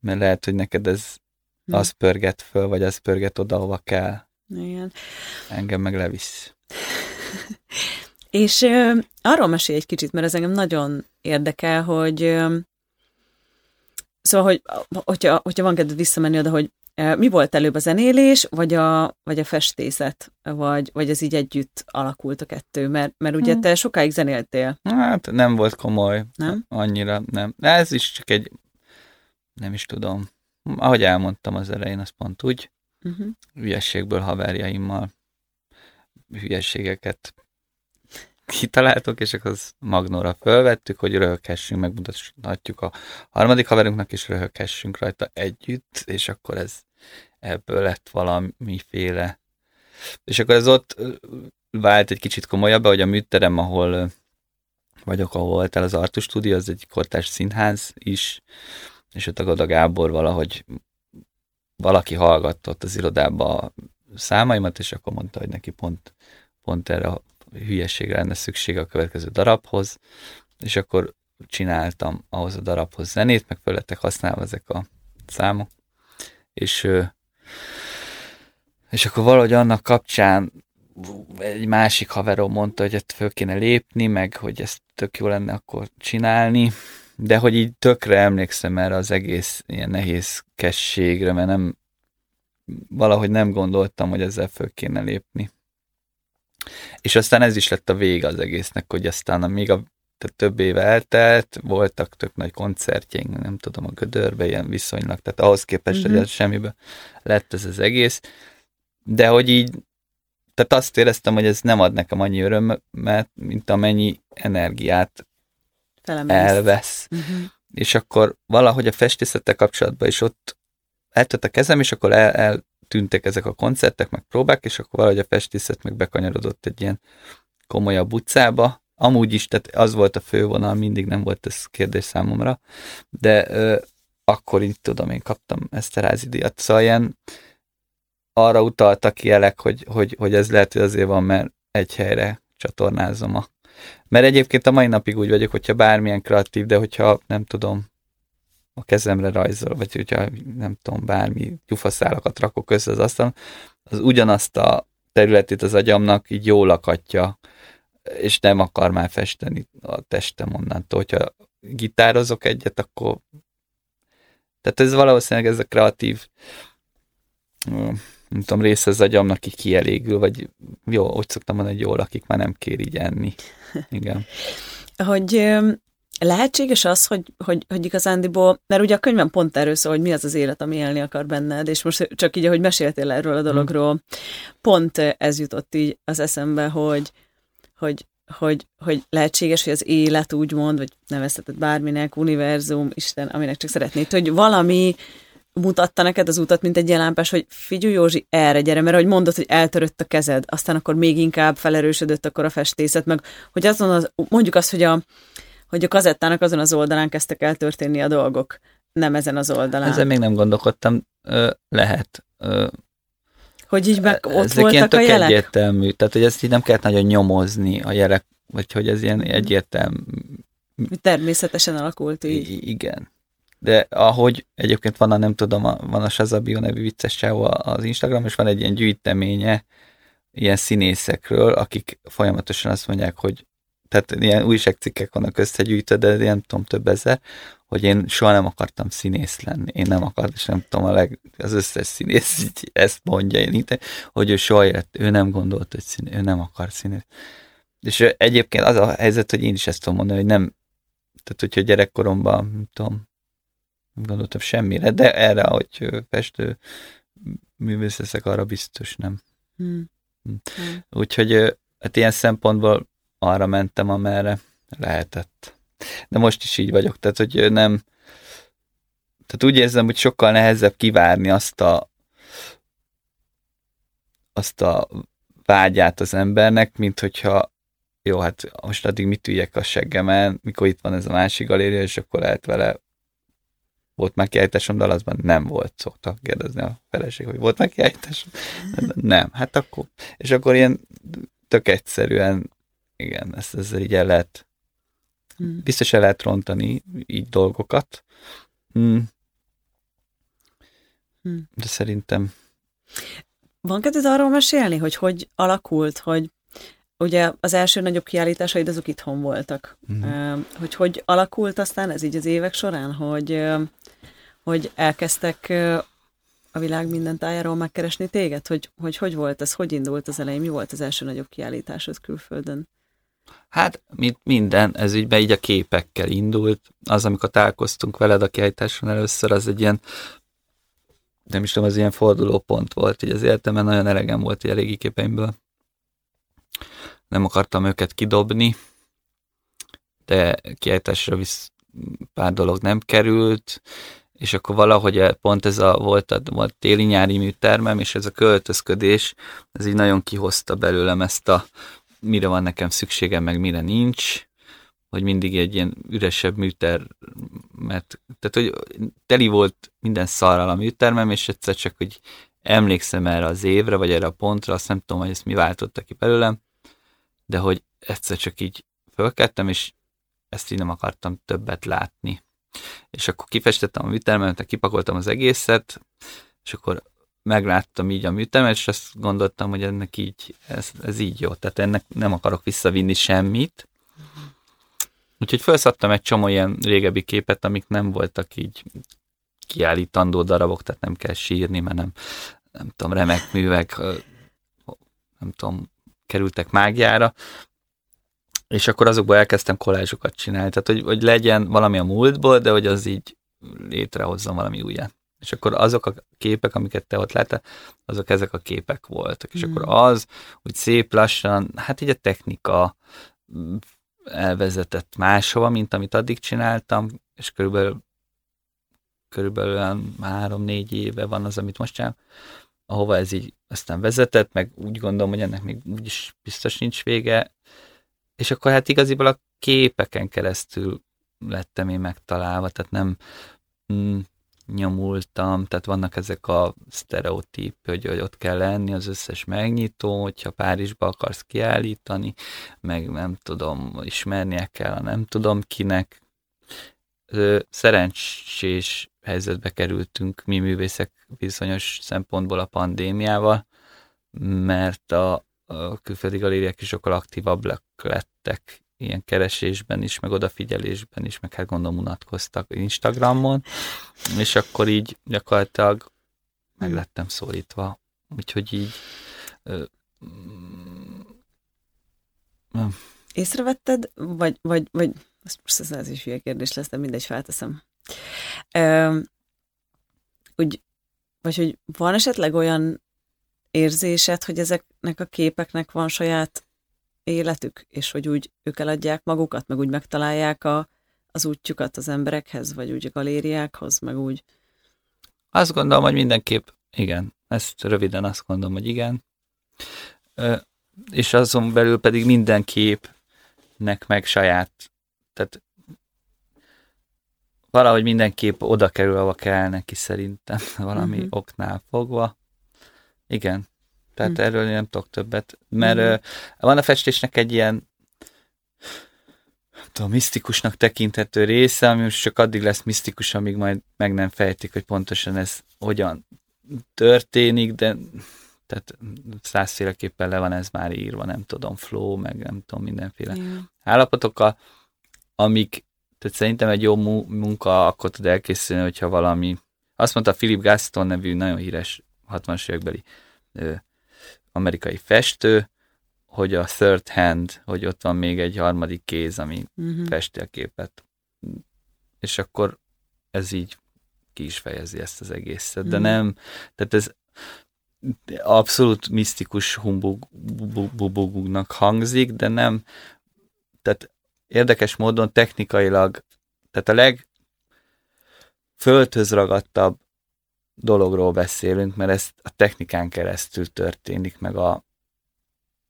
mert lehet, hogy neked ez hm. az pörget föl, vagy az pörget oda, hova kell. Igen. Engem meg levisz. És ö, arról mesélj egy kicsit, mert ez engem nagyon érdekel, hogy ö, szóval, hogy hogyha, hogyha van kedved visszamenni oda, hogy mi volt előbb a zenélés, vagy a, vagy a festészet, vagy, vagy ez így együtt alakult a kettő? Mert, mert ugye hmm. te sokáig zenéltél. Hát nem volt komoly. Nem? Annyira nem. De ez is csak egy, nem is tudom. Ahogy elmondtam az elején, az pont úgy. Uh-huh. Hülyességből haverjaimmal hülyességeket kitaláltok, és akkor az Magnóra fölvettük, hogy röhöghessünk, megmutathatjuk a harmadik haverunknak, és röhöghessünk rajta együtt, és akkor ez ebből lett valamiféle. És akkor ez ott vált egy kicsit komolyabb, hogy a műterem, ahol vagyok, ahol voltál az Artus Studio, az egy kortás színház is, és ott a Gábor valahogy valaki hallgatott az irodába a számaimat, és akkor mondta, hogy neki pont, pont erre a hülyességre lenne szükség a következő darabhoz, és akkor csináltam ahhoz a darabhoz zenét, meg föl lettek használva ezek a számok, és, és akkor valahogy annak kapcsán egy másik haverom mondta, hogy ezt föl kéne lépni, meg hogy ezt tök jó lenne akkor csinálni, de hogy így tökre emlékszem erre az egész ilyen nehézkességre, mert nem, valahogy nem gondoltam, hogy ezzel föl kéne lépni. És aztán ez is lett a vége az egésznek, hogy aztán még a tehát több éve eltelt, voltak tök nagy koncertjeink, nem tudom, a gödörbe ilyen viszonylag, tehát ahhoz képest, mm-hmm. hogy mhm. ez semmibe lett ez az egész, de hogy így, tehát azt éreztem, hogy ez nem ad nekem annyi örömet, mint amennyi energiát Felemész. elvesz. Mm-hmm. És akkor valahogy a festészettel kapcsolatban is ott eltött a kezem, és akkor el, eltűntek ezek a koncertek, meg próbák, és akkor valahogy a festészet meg bekanyarodott egy ilyen komolyabb utcába, Amúgy is, tehát az volt a fővonal, mindig nem volt ez kérdés számomra, de ö, akkor így tudom, én kaptam ezt a díjat. Szóval ilyen arra utaltak jelek, hogy, hogy, hogy ez lehet, hogy azért van, mert egy helyre csatornázom a... Mert egyébként a mai napig úgy vagyok, hogyha bármilyen kreatív, de hogyha nem tudom, a kezemre rajzol, vagy hogyha nem tudom, bármi gyufaszálakat rakok össze az asztalon, az ugyanazt a területét az agyamnak így jól lakatja, és nem akar már festeni a testem onnantól. Hogyha gitározok egyet, akkor tehát ez valószínűleg ez a kreatív nem tudom, része az agyamnak így kielégül, vagy jó, úgy szoktam mondani, hogy jól lakik, már nem kér így enni. Igen. hogy lehetséges az, hogy, hogy, hogy igazándiból, mert ugye a könyvem pont erről szól, hogy mi az az élet, ami élni akar benned, és most csak így, ahogy meséltél erről a dologról, pont ez jutott így az eszembe, hogy, hogy, hogy, hogy lehetséges, hogy az élet úgymond, vagy nevezheted bárminek, univerzum, Isten, aminek csak szeretnéd, hogy valami mutatta neked az utat, mint egy jelenpes, hogy figyelj Józsi, erre gyere, mert ahogy mondod, hogy eltörött a kezed, aztán akkor még inkább felerősödött akkor a festészet, meg hogy azon az, mondjuk azt, hogy a, hogy a kazettának azon az oldalán kezdtek el történni a dolgok, nem ezen az oldalán. Ezzel még nem gondolkodtam, lehet. Hogy így meg ott Ezek voltak ilyen tök a jelek? egyértelmű, tehát hogy ezt így nem kellett nagyon nyomozni a jelek, vagy hogy ez ilyen egyértelmű. Természetesen alakult így. I- igen. De ahogy egyébként van a, nem tudom, a, van a Shazabio nevű vicces csávó az Instagram, és van egy ilyen gyűjteménye ilyen színészekről, akik folyamatosan azt mondják, hogy tehát ilyen újságcikkek vannak összegyűjtve, de ilyen tudom több ezer, hogy én soha nem akartam színész lenni. Én nem akartam, és nem tudom, a leg, az összes színész így ezt mondja, én itt, hogy ő soha élet, ő nem gondolt, hogy színész, ő nem akar színész. És egyébként az a helyzet, hogy én is ezt tudom mondani, hogy nem, tehát hogyha gyerekkoromban, nem tudom, nem gondoltam semmire, de erre, hogy festő művész leszek, arra biztos nem. Hmm. Hmm. Úgyhogy hát ilyen szempontból arra mentem, amerre lehetett. De most is így vagyok, tehát hogy nem, tehát úgy érzem, hogy sokkal nehezebb kivárni azt a azt a vágyát az embernek, mint hogyha jó, hát most addig mit üljek a seggemen, mikor itt van ez a másik galéria, és akkor lehet vele volt már kiállításom, de azban nem volt, szoktak kérdezni a feleség, hogy volt már kiállításom? Nem, hát akkor. És akkor ilyen tök egyszerűen, igen, ezt ezzel így el lehet, Hmm. biztos el lehet rontani így dolgokat. Hmm. Hmm. De szerintem Van kedved arról mesélni, hogy hogy alakult, hogy ugye az első nagyobb kiállításaid azok itthon voltak. Ö, Hogy hogy alakult aztán ez így az évek során, hogy, hogy elkezdtek a világ minden tájáról megkeresni téged? Hogy, hogy hogy volt ez? Hogy indult az elején? Mi volt az első nagyobb kiállításod külföldön? Hát, mint minden, ez ügyben így a képekkel indult. Az, amikor találkoztunk veled a kiállításon először, az egy ilyen, nem is tudom, az ilyen fordulópont volt, így az életemben nagyon elegem volt így a régi képeimből. Nem akartam őket kidobni, de kiállításra visz pár dolog nem került, és akkor valahogy pont ez a volt, a, volt téli-nyári műtermem, és ez a költözködés, ez így nagyon kihozta belőlem ezt a mire van nekem szükségem, meg mire nincs, hogy mindig egy ilyen üresebb műter, mert tehát, hogy teli volt minden szarral a műtermem, és egyszer csak, hogy emlékszem erre az évre, vagy erre a pontra, azt nem tudom, hogy ezt mi váltotta ki belőlem, de hogy egyszer csak így fölkeltem, és ezt így nem akartam többet látni. És akkor kifestettem a műtermemet, kipakoltam az egészet, és akkor megláttam így a műtermet, és azt gondoltam, hogy ennek így, ez, ez így jó. Tehát ennek nem akarok visszavinni semmit. Úgyhogy felszedtem egy csomó ilyen régebbi képet, amik nem voltak így kiállítandó darabok, tehát nem kell sírni, mert nem, nem tudom, remek művek, nem tudom, kerültek mágiára, és akkor azokból elkezdtem kollázsokat csinálni, tehát hogy, hogy legyen valami a múltból, de hogy az így létrehozzon valami újat. És akkor azok a képek, amiket te ott láttál, azok ezek a képek voltak. És Mm. akkor az, hogy szép lassan, hát így a technika elvezetett máshova, mint amit addig csináltam, és körülbelül körülbelül három-négy éve van az, amit most csinálom, ahova ez így aztán vezetett, meg úgy gondolom, hogy ennek még úgyis biztos nincs vége, és akkor hát igaziból a képeken keresztül lettem én megtalálva, tehát nem mm, nyomultam, tehát vannak ezek a sztereotíp, hogy, hogy ott kell lenni az összes megnyitó, hogyha Párizsba akarsz kiállítani, meg nem tudom, ismernie kell nem tudom kinek. Szerencsés helyzetbe kerültünk mi művészek bizonyos szempontból a pandémiával, mert a, a külföldi galériák is sokkal aktívabbak lettek ilyen keresésben is, meg odafigyelésben is, meg hát gondolom unatkoztak Instagramon, és akkor így gyakorlatilag meg lettem szólítva. Úgyhogy így ö, mm, Észrevetted, vagy, vagy, vagy ez, ez, ez is hülye kérdés lesz, de mindegy, felteszem. Ö, úgy, vagy hogy van esetleg olyan érzésed, hogy ezeknek a képeknek van saját életük, és hogy úgy ők eladják magukat, meg úgy megtalálják a, az útjukat az emberekhez, vagy úgy a galériákhoz, meg úgy. Azt gondolom, hogy mindenképp igen. Ezt röviden azt gondolom, hogy igen. Ö, és azon belül pedig minden képnek meg saját, tehát valahogy minden kép oda kerül, ahova kell neki szerintem, valami uh-huh. oknál fogva. Igen. Tehát uh-huh. erről nem tudok többet. Mert uh-huh. van a festésnek egy ilyen tudom, misztikusnak tekinthető része, ami most csak addig lesz misztikus, amíg majd meg nem fejtik, hogy pontosan ez hogyan történik, de tehát százféleképpen le van ez már írva, nem tudom, flow, meg nem tudom, mindenféle Igen. állapotokkal, amik, tehát szerintem egy jó mu- munka akkor tud elkészülni, hogyha valami, azt mondta Philip Gaston nevű nagyon híres 60-as évekbeli amerikai festő, hogy a third hand, hogy ott van még egy harmadik kéz, ami Mhm. festi a képet. És akkor ez így ki is fejezi ezt az egészet. De Mhm. nem, tehát ez abszolút misztikus humbugnak hangzik, de nem, tehát érdekes módon technikailag, tehát a leg földhöz ragadtabb dologról beszélünk, mert ez a technikán keresztül történik, meg a,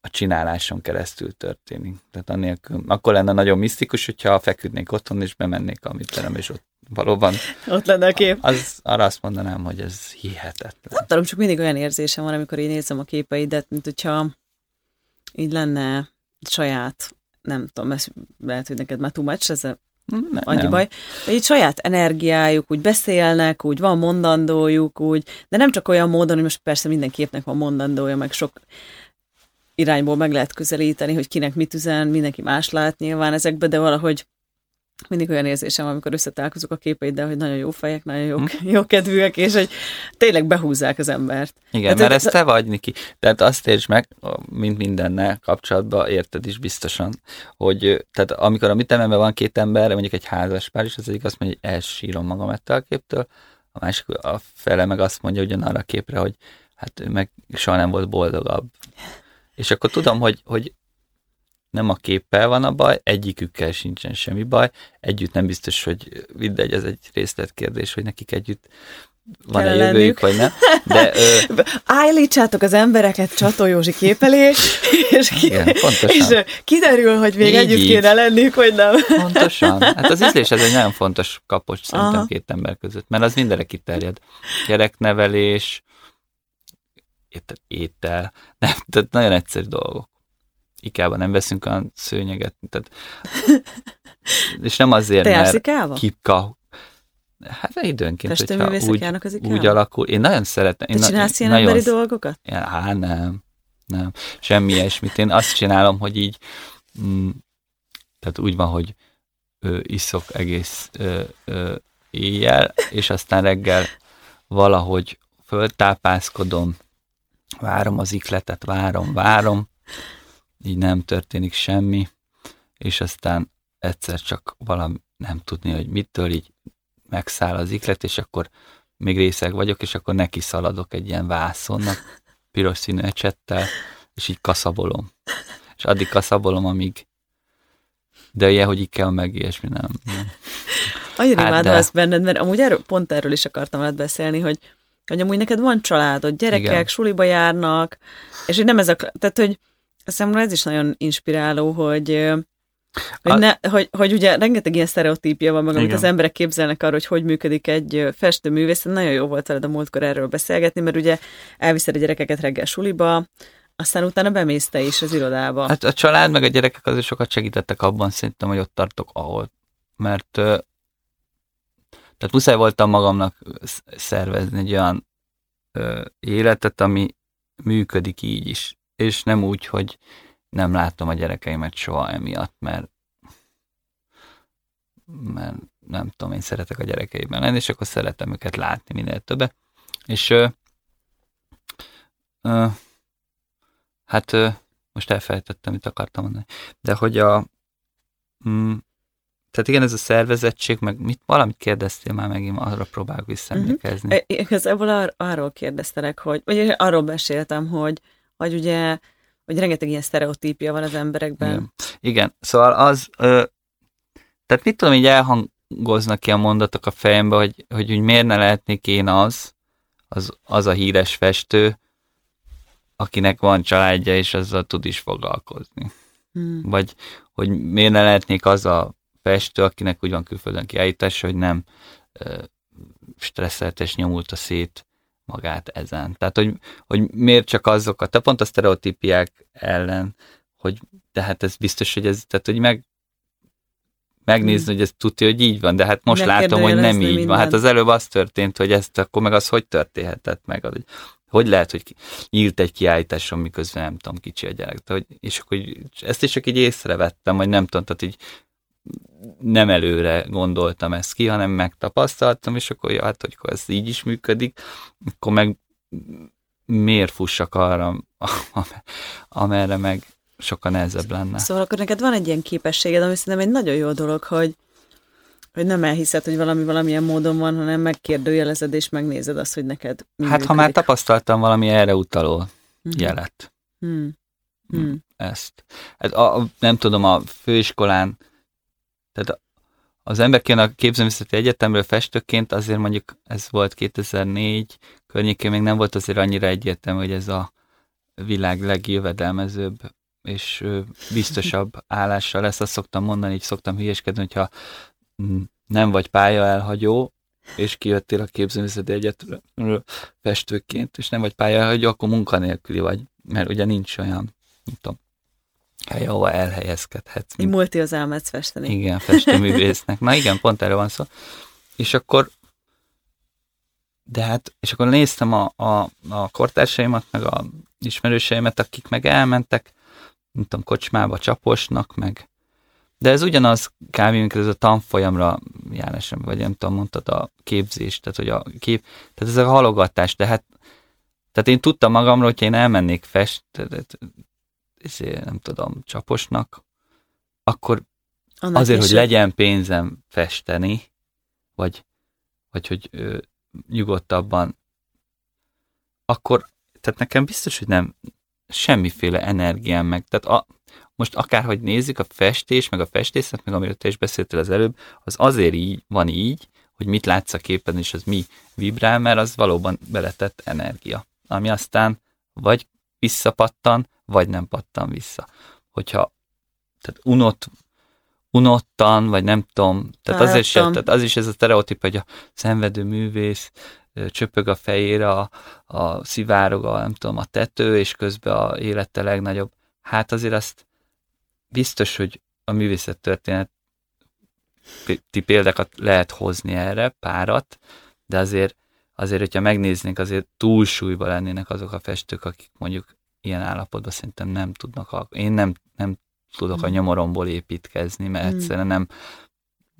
a csináláson keresztül történik. Tehát annélkül, akkor lenne nagyon misztikus, hogyha feküdnék otthon, és bemennék a miterem, és ott valóban Ott lenne a kép. az, arra azt mondanám, hogy ez hihetetlen. Nem tudom, csak mindig olyan érzésem van, amikor én nézem a képeidet, mint hogyha így lenne saját, nem tudom, ez lehet, hogy neked már too much, ez a Ne, annyi nem. baj. De így saját energiájuk, úgy beszélnek, úgy van mondandójuk, úgy, de nem csak olyan módon, hogy most persze minden képnek van mondandója, meg sok irányból meg lehet közelíteni, hogy kinek mit üzen, mindenki más lát nyilván ezekbe, de valahogy mindig olyan érzésem, amikor összetalálkozok a képeiddel, hogy nagyon jó fejek, nagyon jó, Hm. jó kedvűek, és hogy tényleg behúzzák az embert. Igen, Hát mert ez- te vagy, Niki. Tehát azt értsd meg, mint mindennel kapcsolatban, érted is biztosan, hogy tehát amikor a mi tememben van két ember, mondjuk egy házas pár, és az egyik azt mondja, hogy elsírom magam ettől a képtől, a másik a fele meg azt mondja ugyanarra a képre, hogy hát ő meg soha nem volt boldogabb. És akkor tudom, hogy, hogy nem a képpel van a baj, egyikükkel sincsen semmi baj, együtt nem biztos, hogy mindegy, ez egy részletkérdés, hogy nekik együtt van Kell a jövőjük, vagy nem. De ö, Állítsátok az embereket Csató Józsi kép elé, és, ki, Igen, pontosan. és kiderül, hogy még Így, együtt így. kéne lenniük, vagy nem. Pontosan. Hát az ízlés ez egy nagyon fontos kapocs szerintem Aha. két ember között, mert az mindenre kiterjed. Gyereknevelés, étel, étel nem, tehát nagyon egyszerű dolgok. Ikában nem veszünk olyan szőnyeget, tehát, és nem azért, Te mert Ikába? kipka, hát időnként, hogyha úgy, az Ikába? úgy alakul. Én nagyon szeretem. Te én na- csinálsz ilyen nagyon emberi dolgokat? Ja, hát nem, nem, semmi ilyesmit. Én azt csinálom, hogy így, mm, tehát úgy van, hogy ö, iszok egész ö, ö, éjjel, és aztán reggel valahogy föltápászkodom, várom az ikletet, várom, várom, így nem történik semmi, és aztán egyszer csak valami nem tudni, hogy mitől így megszáll az iklet, és akkor még részeg vagyok, és akkor neki szaladok egy ilyen vászonnak, piros színű ecsettel, és így kaszabolom. És addig kaszabolom, amíg de ilyen, hogy így kell meg ilyesmi, nem. nem. Annyira Hát imádom de. ezt benned, mert amúgy erről, pont erről is akartam veled beszélni, hogy, hogy amúgy neked van családod, gyerekek, Igen. suliba járnak, és hogy nem ez a, tehát hogy számomra ez is nagyon inspiráló, hogy hogy, A- ne, hogy, hogy ugye rengeteg ilyen sztereotípia van meg, amit Igen. az emberek képzelnek arról, hogy hogy működik egy festőművész. Nagyon jó volt veled a múltkor erről beszélgetni, mert ugye elviszed a gyerekeket reggel suliba, aztán utána bemész te is az irodába. Hát a család meg a gyerekek azért sokat segítettek abban, szerintem, hogy ott tartok, ahol. Mert tehát muszáj voltam magamnak sz- szervezni egy olyan életet, ami működik így is. És nem úgy, hogy nem látom a gyerekeimet soha emiatt, mert mert nem tudom, én szeretek a gyerekeimben lenni, és akkor szeretem őket látni minél többet. És ö, ö, hát ö, most elfelejtettem, mit akartam mondani. De hogy a mm, tehát igen, ez a szervezettség, meg mit, valamit kérdeztél már megint, arra próbálok visszaemlékezni. E, Igazából ar- arról kérdeztelek, hogy, vagy arról beszéltem, hogy, hogy ugye, hogy rengeteg ilyen sztereotípia van az emberekben. Igen. Igen, szóval az, ö, tehát mit tudom, így elhangoznak ki a mondatok a fejembe, hogy, hogy, hogy miért ne lehetnék én az, az, az a híres festő, akinek van családja, és azzal tud is foglalkozni. Hmm. Vagy hogy miért ne lehetnék az a festő, akinek úgy van külföldön kiállítása, hogy nem ö, stresszelt és nyomulta szét magát ezen. Tehát, hogy, hogy miért csak azokat, te pont a sztereotípiák ellen, hogy tehát ez biztos, hogy ez, tehát, hogy meg megnézni, hogy ez tudja, hogy így van, de hát most látom, hogy nem így Megkérdőjelezni van. Hát az előbb az történt, hogy ezt akkor meg az hogy történhetett meg? Hogy, hogy lehet, hogy nyílt egy kiállításon, miközben nem tudom, kicsi a gyerek. De, hogy, és akkor így, ezt is csak így észrevettem, vagy nem tudom, tehát így nem előre gondoltam ezt ki, hanem megtapasztaltam, és akkor ja, hát, hogy ez így is működik, akkor meg miért fussak arra, amerre meg sokkal nehezebb lenne. Szóval akkor neked van egy ilyen képességed, ami szerintem egy nagyon jó dolog, hogy, hogy nem elhiszed, hogy valami valamilyen módon van, hanem megkérdőjelezed és megnézed azt, hogy neked mi Hát, ha már működik. tapasztaltam valami erre utaló Mhm. jelet, Hmm. Hmm. ezt. Hát a, a, nem tudom, a főiskolán, tehát az ember kijön a képzőművészeti egyetemről festőként, azért mondjuk ez volt 2004 környékén, még nem volt azért annyira egyértelmű, hogy ez a világ legjövedelmezőbb és biztosabb állással lesz. Azt szoktam mondani, így szoktam hülyeskedni, hogyha nem vagy pálya elhagyó, és kijöttél a képzőművészeti egyetemről festőként, és nem vagy pálya elhagyó, akkor munkanélküli vagy, mert ugye nincs olyan, nem tudom, hely, ahova elhelyezkedhetsz. Így multi az elmetsz festeni. Igen, festőművésznek. Na igen, pont erről van szó. És akkor, de hát, és akkor néztem a, a, a kortársaimat, meg a ismerőseimet, akik meg elmentek, nem tudom, kocsmába, csaposnak, meg de ez ugyanaz kb. mint ez a tanfolyamra járás, vagy nem tudom, mondtad a képzés, tehát hogy a kép, tehát ez a halogatás, tehát, tehát én tudtam magamról, hogy én elmennék fest, izé, nem tudom, csaposnak, akkor Annak azért, hogy legyen pénzem festeni, vagy, vagy hogy ö, nyugodtabban, akkor, tehát nekem biztos, hogy nem semmiféle energiám meg, tehát a, most akárhogy nézzük, a festés, meg a festészet, meg amiről te is beszéltél az előbb, az azért így van így, hogy mit látsz a képen, és az mi vibrál, mert az valóban beletett energia, ami aztán vagy visszapattan, vagy nem pattan vissza. Hogyha tehát unott, unottan, vagy nem tudom, tehát azért sem, tehát az is ez a stereotíp, hogy a szenvedő művész csöpög a fejére, a, a szivárog a, nem tudom, a tető, és közben a élete legnagyobb. Hát azért azt biztos, hogy a művészettörténet ti példákat lehet hozni erre, párat, de azért, azért, hogyha megnéznénk, azért túlsúlyban lennének azok a festők, akik mondjuk ilyen állapotban szerintem nem tudnak, alk- én nem, nem tudok a Mm. nyomoromból építkezni, mert Mm. egyszerűen nem,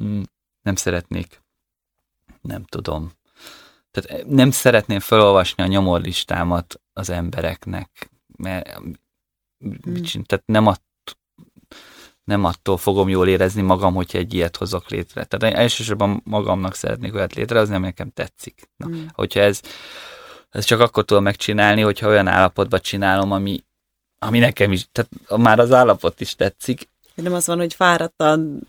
mm, nem szeretnék, nem tudom, tehát nem szeretném felolvasni a nyomorlistámat az embereknek, mert csin- tehát nem, att, nem attól fogom jól érezni magam, hogyha egy ilyet hozok létre. Tehát én elsősorban magamnak szeretnék olyat létrehozni, ami nekem tetszik. Na, Mm. hogyha ez, ez csak akkor tudom megcsinálni, hogyha olyan állapotban csinálom, ami, ami nekem is, tehát már az állapot is tetszik. Nem az van, hogy fáradtan,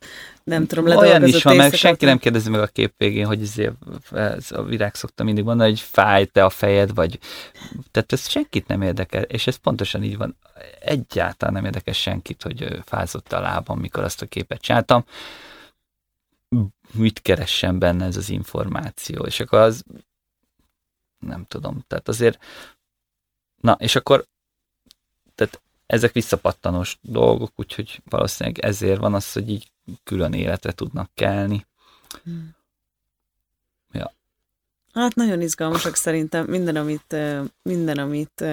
nem tudom, Olyan is van, meg senki nem kérdezi meg a kép végén, hogy ezért, ez a virág szokta mindig mondani, hogy fáj-te a fejed, vagy tehát ez senkit nem érdekel, és ez pontosan így van. Egyáltalán nem érdekel senkit, hogy fázott a lábam, mikor azt a képet csináltam. Mit keressen benne ez az információ, és akkor az nem tudom, tehát azért na, és akkor tehát ezek visszapattanós dolgok, úgyhogy valószínűleg ezért van az, hogy így külön életre tudnak kelni. Hát nagyon izgalmasak szerintem minden, amit, minden, amit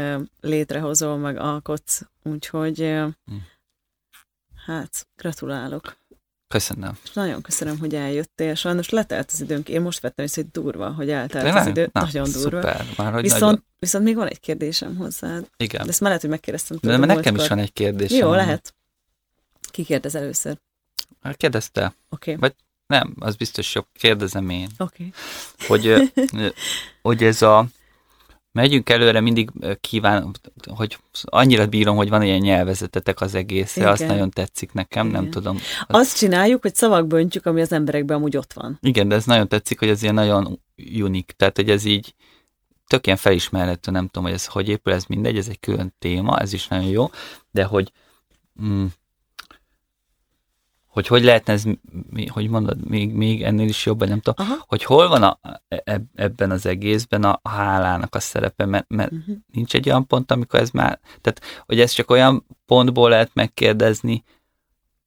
létrehozol, meg alkotsz, úgyhogy ö, Hm. hát gratulálok. Köszönöm. És nagyon köszönöm, hogy eljöttél. Sajnos letelt az időnk. Én most vettem észre, hogy durva, hogy eltelt Tényleg? az idő. Na, nagyon durva. Szuper, már hogy Viszont, nagyon, viszont még van egy kérdésem hozzád. igen. De ezt már lehet, hogy megkérdeztem. De a nekem is van egy kérdésem. Jó, lehet. Ki kérdez először? Hát Kérdezte. Oké. Vagy- Nem, az biztos jobb. Kérdezem én. Oké. Hogy, ö, ö, hogy ez a megyünk előre, mindig ö, kívánom, hogy annyira bírom, hogy van ilyen nyelvezetetek az egészre, azt Igen. nagyon tetszik nekem, nem Igen. tudom. Azt csináljuk, hogy szavakba öntjük, ami az emberekben amúgy ott van. Igen, de ez nagyon tetszik, hogy ez ilyen nagyon unik, tehát hogy ez így tök ilyen felismerhető, nem tudom, hogy ez hogy épül, ez mindegy, ez egy külön téma, ez is nagyon jó, de hogy mm, hogy hogy lehetne ez, hogy mondod, még, még ennél is jobb, vagy nem tudom, Aha. hogy hol van a, eb, ebben az egészben a hálának a szerepe, mert, mert Uh-huh. nincs egy olyan pont, amikor ez már, tehát, hogy ez csak olyan pontból lehet megkérdezni,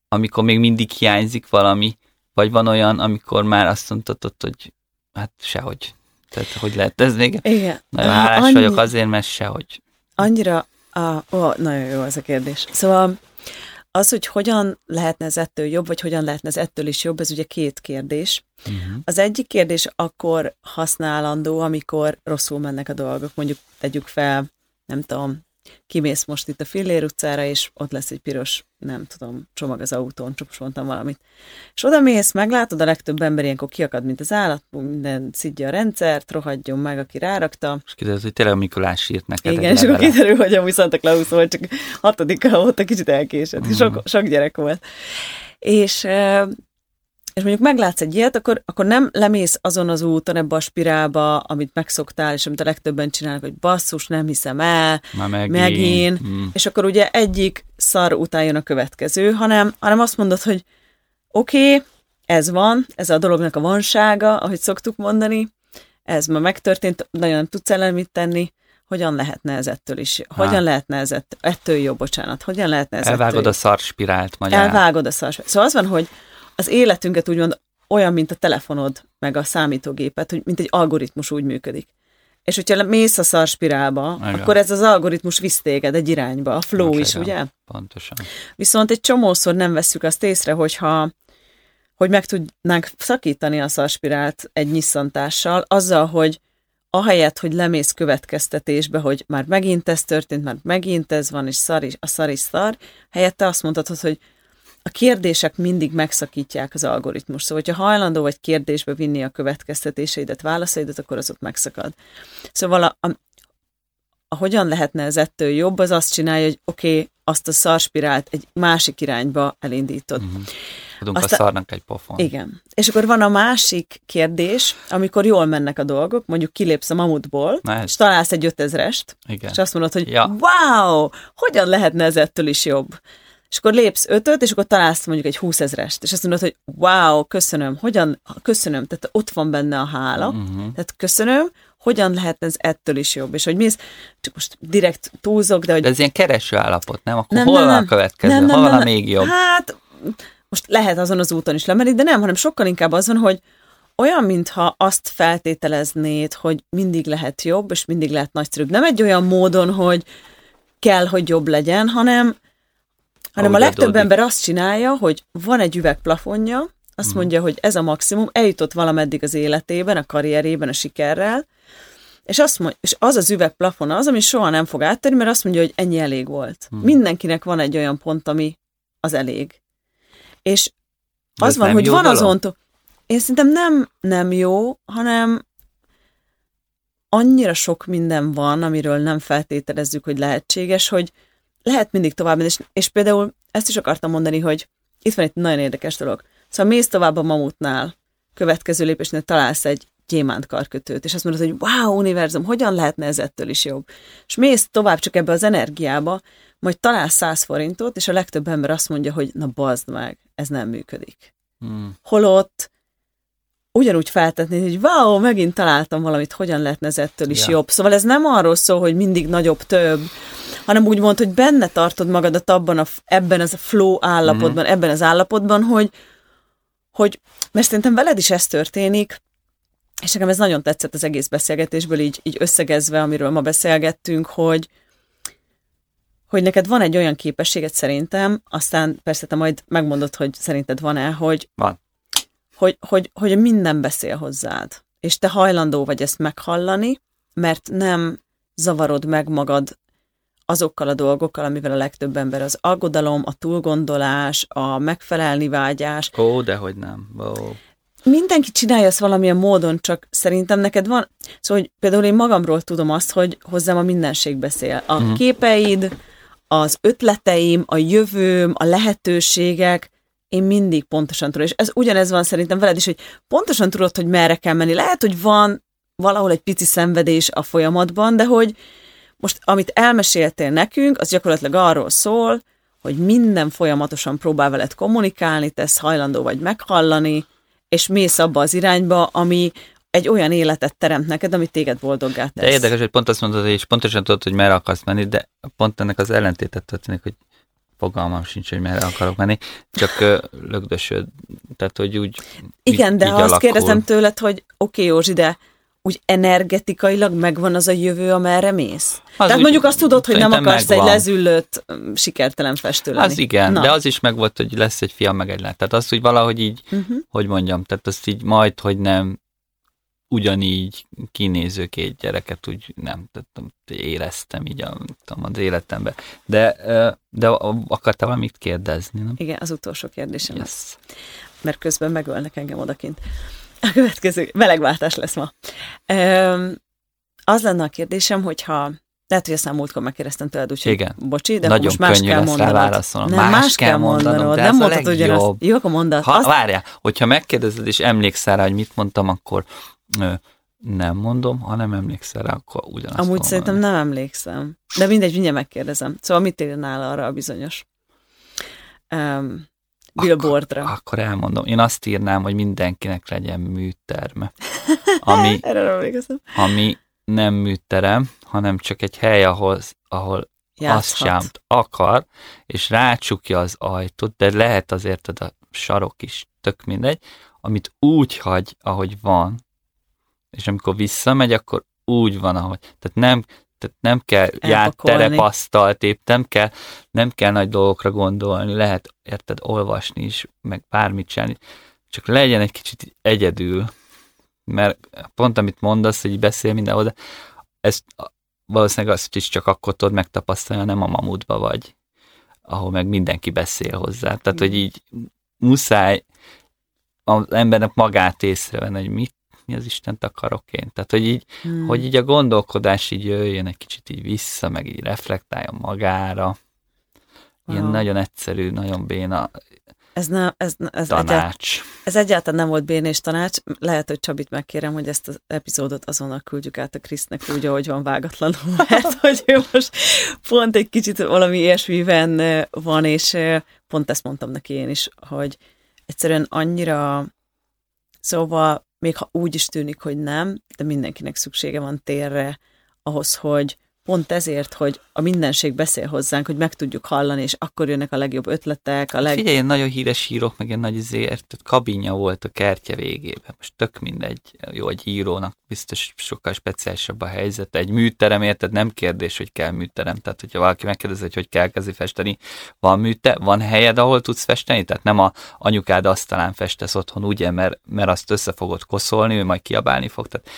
amikor még mindig hiányzik valami, vagy van olyan, amikor már azt mondhatod, hogy hát sehogy. Tehát, hogy lehet ez még? Igen. Nagyon hálás annyi- vagyok azért, mert sehogy. Annyira, a, ó, nagyon jó ez a kérdés. Szóval az, hogy hogyan lehetne ez ettől jobb, vagy hogyan lehetne ez ettől is jobb, ez ugye két kérdés. Uh-huh. Az egyik kérdés akkor használandó, amikor rosszul mennek a dolgok. Mondjuk tegyük fel, nem tudom, kimész most itt a Fillér utcára, és ott lesz egy piros, nem tudom, csomag az autón, csak most mondtam valamit. És oda mész, meglátod, a legtöbb ember ilyenkor kiakad, mint az állat, minden szidja a rendszert, rohadjon meg, aki rárakta. És kiderült, hogy tényleg a Mikulás írt neked Igen, és kiderül, hogy amúgy Santa Claus volt, csak hatodika óta kicsit elkésett, és sok, sok gyerek volt. És, és mondjuk meglátsz egy ilyet, akkor, akkor nem lemész azon az úton ebbe a spirálba, amit megszoktál, és amit a legtöbben csinálnak, hogy basszus, nem hiszem el, Már megint. megint, Mm. és akkor ugye egyik szar után jön a következő, hanem, hanem azt mondod, hogy oké, okay, ez van, ez a dolognak a vansága, ahogy szoktuk mondani, ez ma megtörtént, nagyon nem tudsz ellen mit tenni, hogyan lehetne ez ettől is, hogyan Á. lehetne ez ett, ettől jobb, bocsánat, hogyan lehetne ez ettől Elvágod jobb? a szarspirált magyarán. Elvágod a szars. Szóval az van, hogy az életünket úgymond olyan, mint a telefonod, meg a számítógépet, hogy mint egy algoritmus úgy működik. És hogyha mész a szarspirálba, Igen. akkor ez az algoritmus visz téged egy irányba, a flow is, Igen, ugye? Pontosan. Viszont egy csomószor nem vesszük azt észre, hogyha hogy meg tudnánk szakítani a szarspirált egy nyisszantással, azzal, hogy ahelyett, hogy lemész következtetésbe, hogy már megint ez történt, már megint ez van, és szar is, a szar is szar, helyette azt mondhatod, hogy a kérdések mindig megszakítják az algoritmus. Szóval, hogyha hajlandó vagy kérdésbe vinni a következtetéseidet, válaszaidat, akkor az ott megszakad. Szóval a, a, a hogyan lehetne ez ettől jobb, az azt csinálja, hogy oké, okay, azt a szarspirált egy másik irányba elindítod. Mhm. Adunk Aztán- a szarnak egy pofon. Igen. És akkor van a másik kérdés, amikor jól mennek a dolgok, mondjuk kilépsz a mamutból, Na és találsz egy ötezrest, Igen. és azt mondod, hogy Ja. wow, hogyan lehetne ez ettől is jobb? És akkor lépsz ötöt, és akkor találsz mondjuk egy húszezrest, és azt mondod, hogy wow, köszönöm, hogyan, köszönöm, tehát ott van benne a hála, Mhm. tehát köszönöm, hogyan lehetne ez ettől is jobb? És hogy mész, csak most direkt túlzok, de hogy De ez ilyen kereső állapot, nem? Akkor nem, hol nem, van nem. a következő? Nem, nem, hol nem, a még jobb? Hát, most lehet azon az úton is lemenni, de nem, hanem sokkal inkább azon, hogy olyan, mintha azt feltételeznéd, hogy mindig lehet jobb, és mindig lehet nagyszerűbb. Nem egy olyan módon, hogy kell, hogy jobb legyen, hanem, hanem a Ahogy legtöbb adódik. ember azt csinálja, hogy van egy üvegplafonja, azt mondja, hogy ez a maximum, eljutott valameddig az életében, a karrierében, a sikerrel, és, azt mond, és az az üvegplafon az, ami soha nem fog áttörni, mert azt mondja, hogy ennyi elég volt. Hmm. Mindenkinek van egy olyan pont, ami az elég. És De az van, hogy van dolog? azon, to- én szerintem nem, nem jó, hanem annyira sok minden van, amiről nem feltételezzük, hogy lehetséges, hogy lehet mindig tovább menni, és, és például ezt is akartam mondani, hogy itt van egy nagyon érdekes dolog. Szóval mész tovább a mamutnál, következő lépésnél találsz egy gyémánt karkötőt, és azt mondod, hogy wow, univerzum, hogyan lehetne ez ettől is jobb? És mész tovább csak ebbe az energiába, majd találsz 100 forintot, és a legtöbb ember azt mondja, hogy na bazd meg, ez nem működik. Hmm. Holott ugyanúgy feltetni, hogy wow, megint találtam valamit, hogyan lehetne ez ettől is Ja. jobb. Szóval ez nem arról szól, hogy mindig nagyobb, több, hanem úgy mond, hogy benne tartod magadat abban a, ebben az a flow állapotban, ebben az állapotban, hogy, hogy, mert szerintem veled is ez történik, és nekem ez nagyon tetszett az egész beszélgetésből, így, így összegezve, amiről ma beszélgettünk, hogy, hogy neked van egy olyan képességed szerintem, aztán persze te majd megmondod, hogy szerinted van-e, hogy, Van. hogy, hogy, hogy minden beszél hozzád, és te hajlandó vagy ezt meghallani, mert nem zavarod meg magad azokkal a dolgokkal, amivel a legtöbb ember az aggodalom, a túlgondolás, a megfelelni vágyás, Ó, de hogy nem. Ó. mindenki csinálja ezt valamilyen módon, csak szerintem neked van, szóval hogy például én magamról tudom azt, hogy hozzám a mindenség beszél. A uh-huh. képeid, az ötleteim, a jövőm, a lehetőségek, én mindig pontosan tudom. És ez ugyanez van szerintem veled is, hogy pontosan tudod, hogy merre kell menni. Lehet, hogy van valahol egy pici szenvedés a folyamatban, de hogy most amit elmeséltél nekünk, az gyakorlatilag arról szól, hogy minden folyamatosan próbál veled kommunikálni, tesz hajlandó vagy meghallani, és mész abba az irányba, ami egy olyan életet teremt neked, ami téged boldoggá tesz. De érdekes, hogy pont azt mondod, és pontosan tudod, hogy merre akarsz menni, de pont ennek az ellentétet történik, hogy fogalmam sincs, hogy merre akarok menni, csak lögdösöd, tehát hogy úgy Igen, így, de így ha azt alakul. kérdezem tőled, hogy oké, okay, Józsi, de úgy energetikailag megvan az a jövő, amerre mész? Az Tehát úgy mondjuk azt tudod, hogy nem akarsz megvan. egy lezüllött, mm, sikertelen festő lenni. Az igen, Na. de az is megvolt, hogy lesz egy fiam, meg egy lány. Tehát azt, hogy valahogy így, Uh-huh. hogy mondjam, tehát azt így majd, hogy nem ugyanígy kinéző két gyereket úgy nem tehát, éreztem így a, tudom, az életemben. De, de akartál valamit kérdezni, nem? Igen, az utolsó kérdésem yes. Yes. mert közben megölnek engem odakint. A következő melegváltás lesz ma. Öm, az lenne a kérdésem, hogyha Lehet, hogy ezt nem múltkor megkérdeztem tőled, úgyhogy Igen. bocsi, de Nagyon most más könnyű kell lesz rá mondanod. válaszolnom. Nem, Más más, kell mondanod. de Nem a mondtad ugyanazt. Jó, akkor mondd. Ha, Azt, várjál, hogyha megkérdezed és emlékszel rá, hogy mit mondtam, akkor ö, nem mondom, ha nem emlékszel rá, akkor ugyanazt amúgy fogom szerintem nem emlékszem. De mindegy, mindjárt megkérdezem. Szóval mit írnál arra a bizonyos um, billboardra? Akkor elmondom. Én azt írnám, hogy mindenkinek legyen műterme. Ami, Erre nem ami nem műterem, hanem csak egy hely, ahol, ahol azt Játszhat. csinált akar, és rácsukja az ajtót, de lehet azért az a sarok is, tök mindegy, amit úgy hagy, ahogy van, és amikor visszamegy, akkor úgy van, ahogy. Tehát nem, tehát nem kell ját Elpakolni. terepasztalt, épp nem kell, nem kell nagy dolgokra gondolni, lehet, érted, olvasni is, meg bármit csinálni, csak legyen egy kicsit egyedül, mert pont amit mondasz, hogy beszél mindenhol, de ezt valószínűleg azt is csak akkor tudod megtapasztalni, ha nem a mamutba vagy, ahol meg mindenki beszél hozzá. Tehát, hogy így muszáj az embernek magát észrevenni, hogy mit, mi az Istent akarok én. Tehát, hogy így, Hmm. hogy így a gondolkodás így jöjjön egy kicsit így vissza, meg így reflektáljon magára. Ilyen Wow. nagyon egyszerű, nagyon béna Ez, ne, ez, ez, tanács. ez egyáltalán nem volt bénés tanács. Lehet, hogy Csabit megkérem, hogy ezt az epizódot azonnal küldjük át a Krisznek úgy, ahogy van vágatlanul, mert hogy ő most pont egy kicsit valami ilyesmiben van, és pont ezt mondtam neki én is, hogy egyszerűen annyira, szóval még ha úgy is tűnik, hogy nem, de mindenkinek szüksége van térre ahhoz, hogy pont ezért, hogy a mindenség beszél hozzánk, hogy meg tudjuk hallani, és akkor jönnek a legjobb ötletek, a leg... Figyelj, ilyen nagyon híres írok, meg ilyen nagy izért, kabinja volt a kertje végében. Most tök mindegy, jó, egy írónak biztos sokkal speciálisabb a helyzet. Egy műterem, érted, nem kérdés, hogy kell műterem. Tehát, hogyha valaki megkérdezi, hogy hogy kell kezdi festeni, van műte, van helyed, ahol tudsz festeni? Tehát nem a anyukád asztalán festesz otthon, ugye, mert, mert azt össze fogod koszolni, ő majd kiabálni fog. Tehát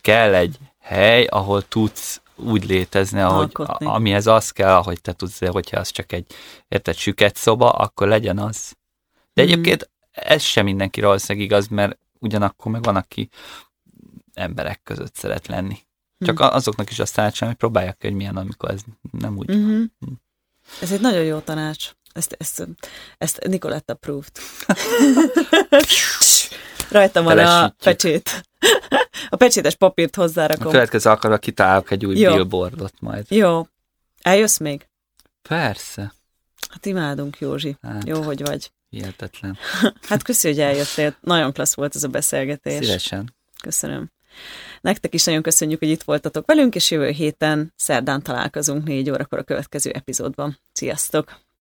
kell egy hely, ahol tudsz úgy létezni, ahogy, Alkotni. amihez az kell, ahogy te tudsz, hogyha az csak egy, érted, süket szoba, akkor legyen az. De Mhm. egyébként ez sem mindenkire valószínűleg igaz, mert ugyanakkor meg van, aki emberek között szeret lenni. Csak Mhm. azoknak is azt tanácsolom, hogy próbálják ki, hogy milyen, amikor ez nem úgy. Uh-huh. Ez egy nagyon jó tanács. Ezt, ezt, ezt Nicoletta approved. Rajtam van a pecsét. A pecsétes papírt A hozzárakom. következő alkalommal kitálok egy új Jó. billboardot majd. Jó. Eljössz még? Persze. Hát imádunk, Józsi. Hát, Jó, hogy vagy. hihetetlen. Hát köszi, hogy eljöttél. Nagyon klassz volt ez a beszélgetés. Szívesen. Köszönöm. Nektek is nagyon köszönjük, hogy itt voltatok velünk, és jövő héten szerdán találkozunk négy órakor a következő epizódban. Sziasztok!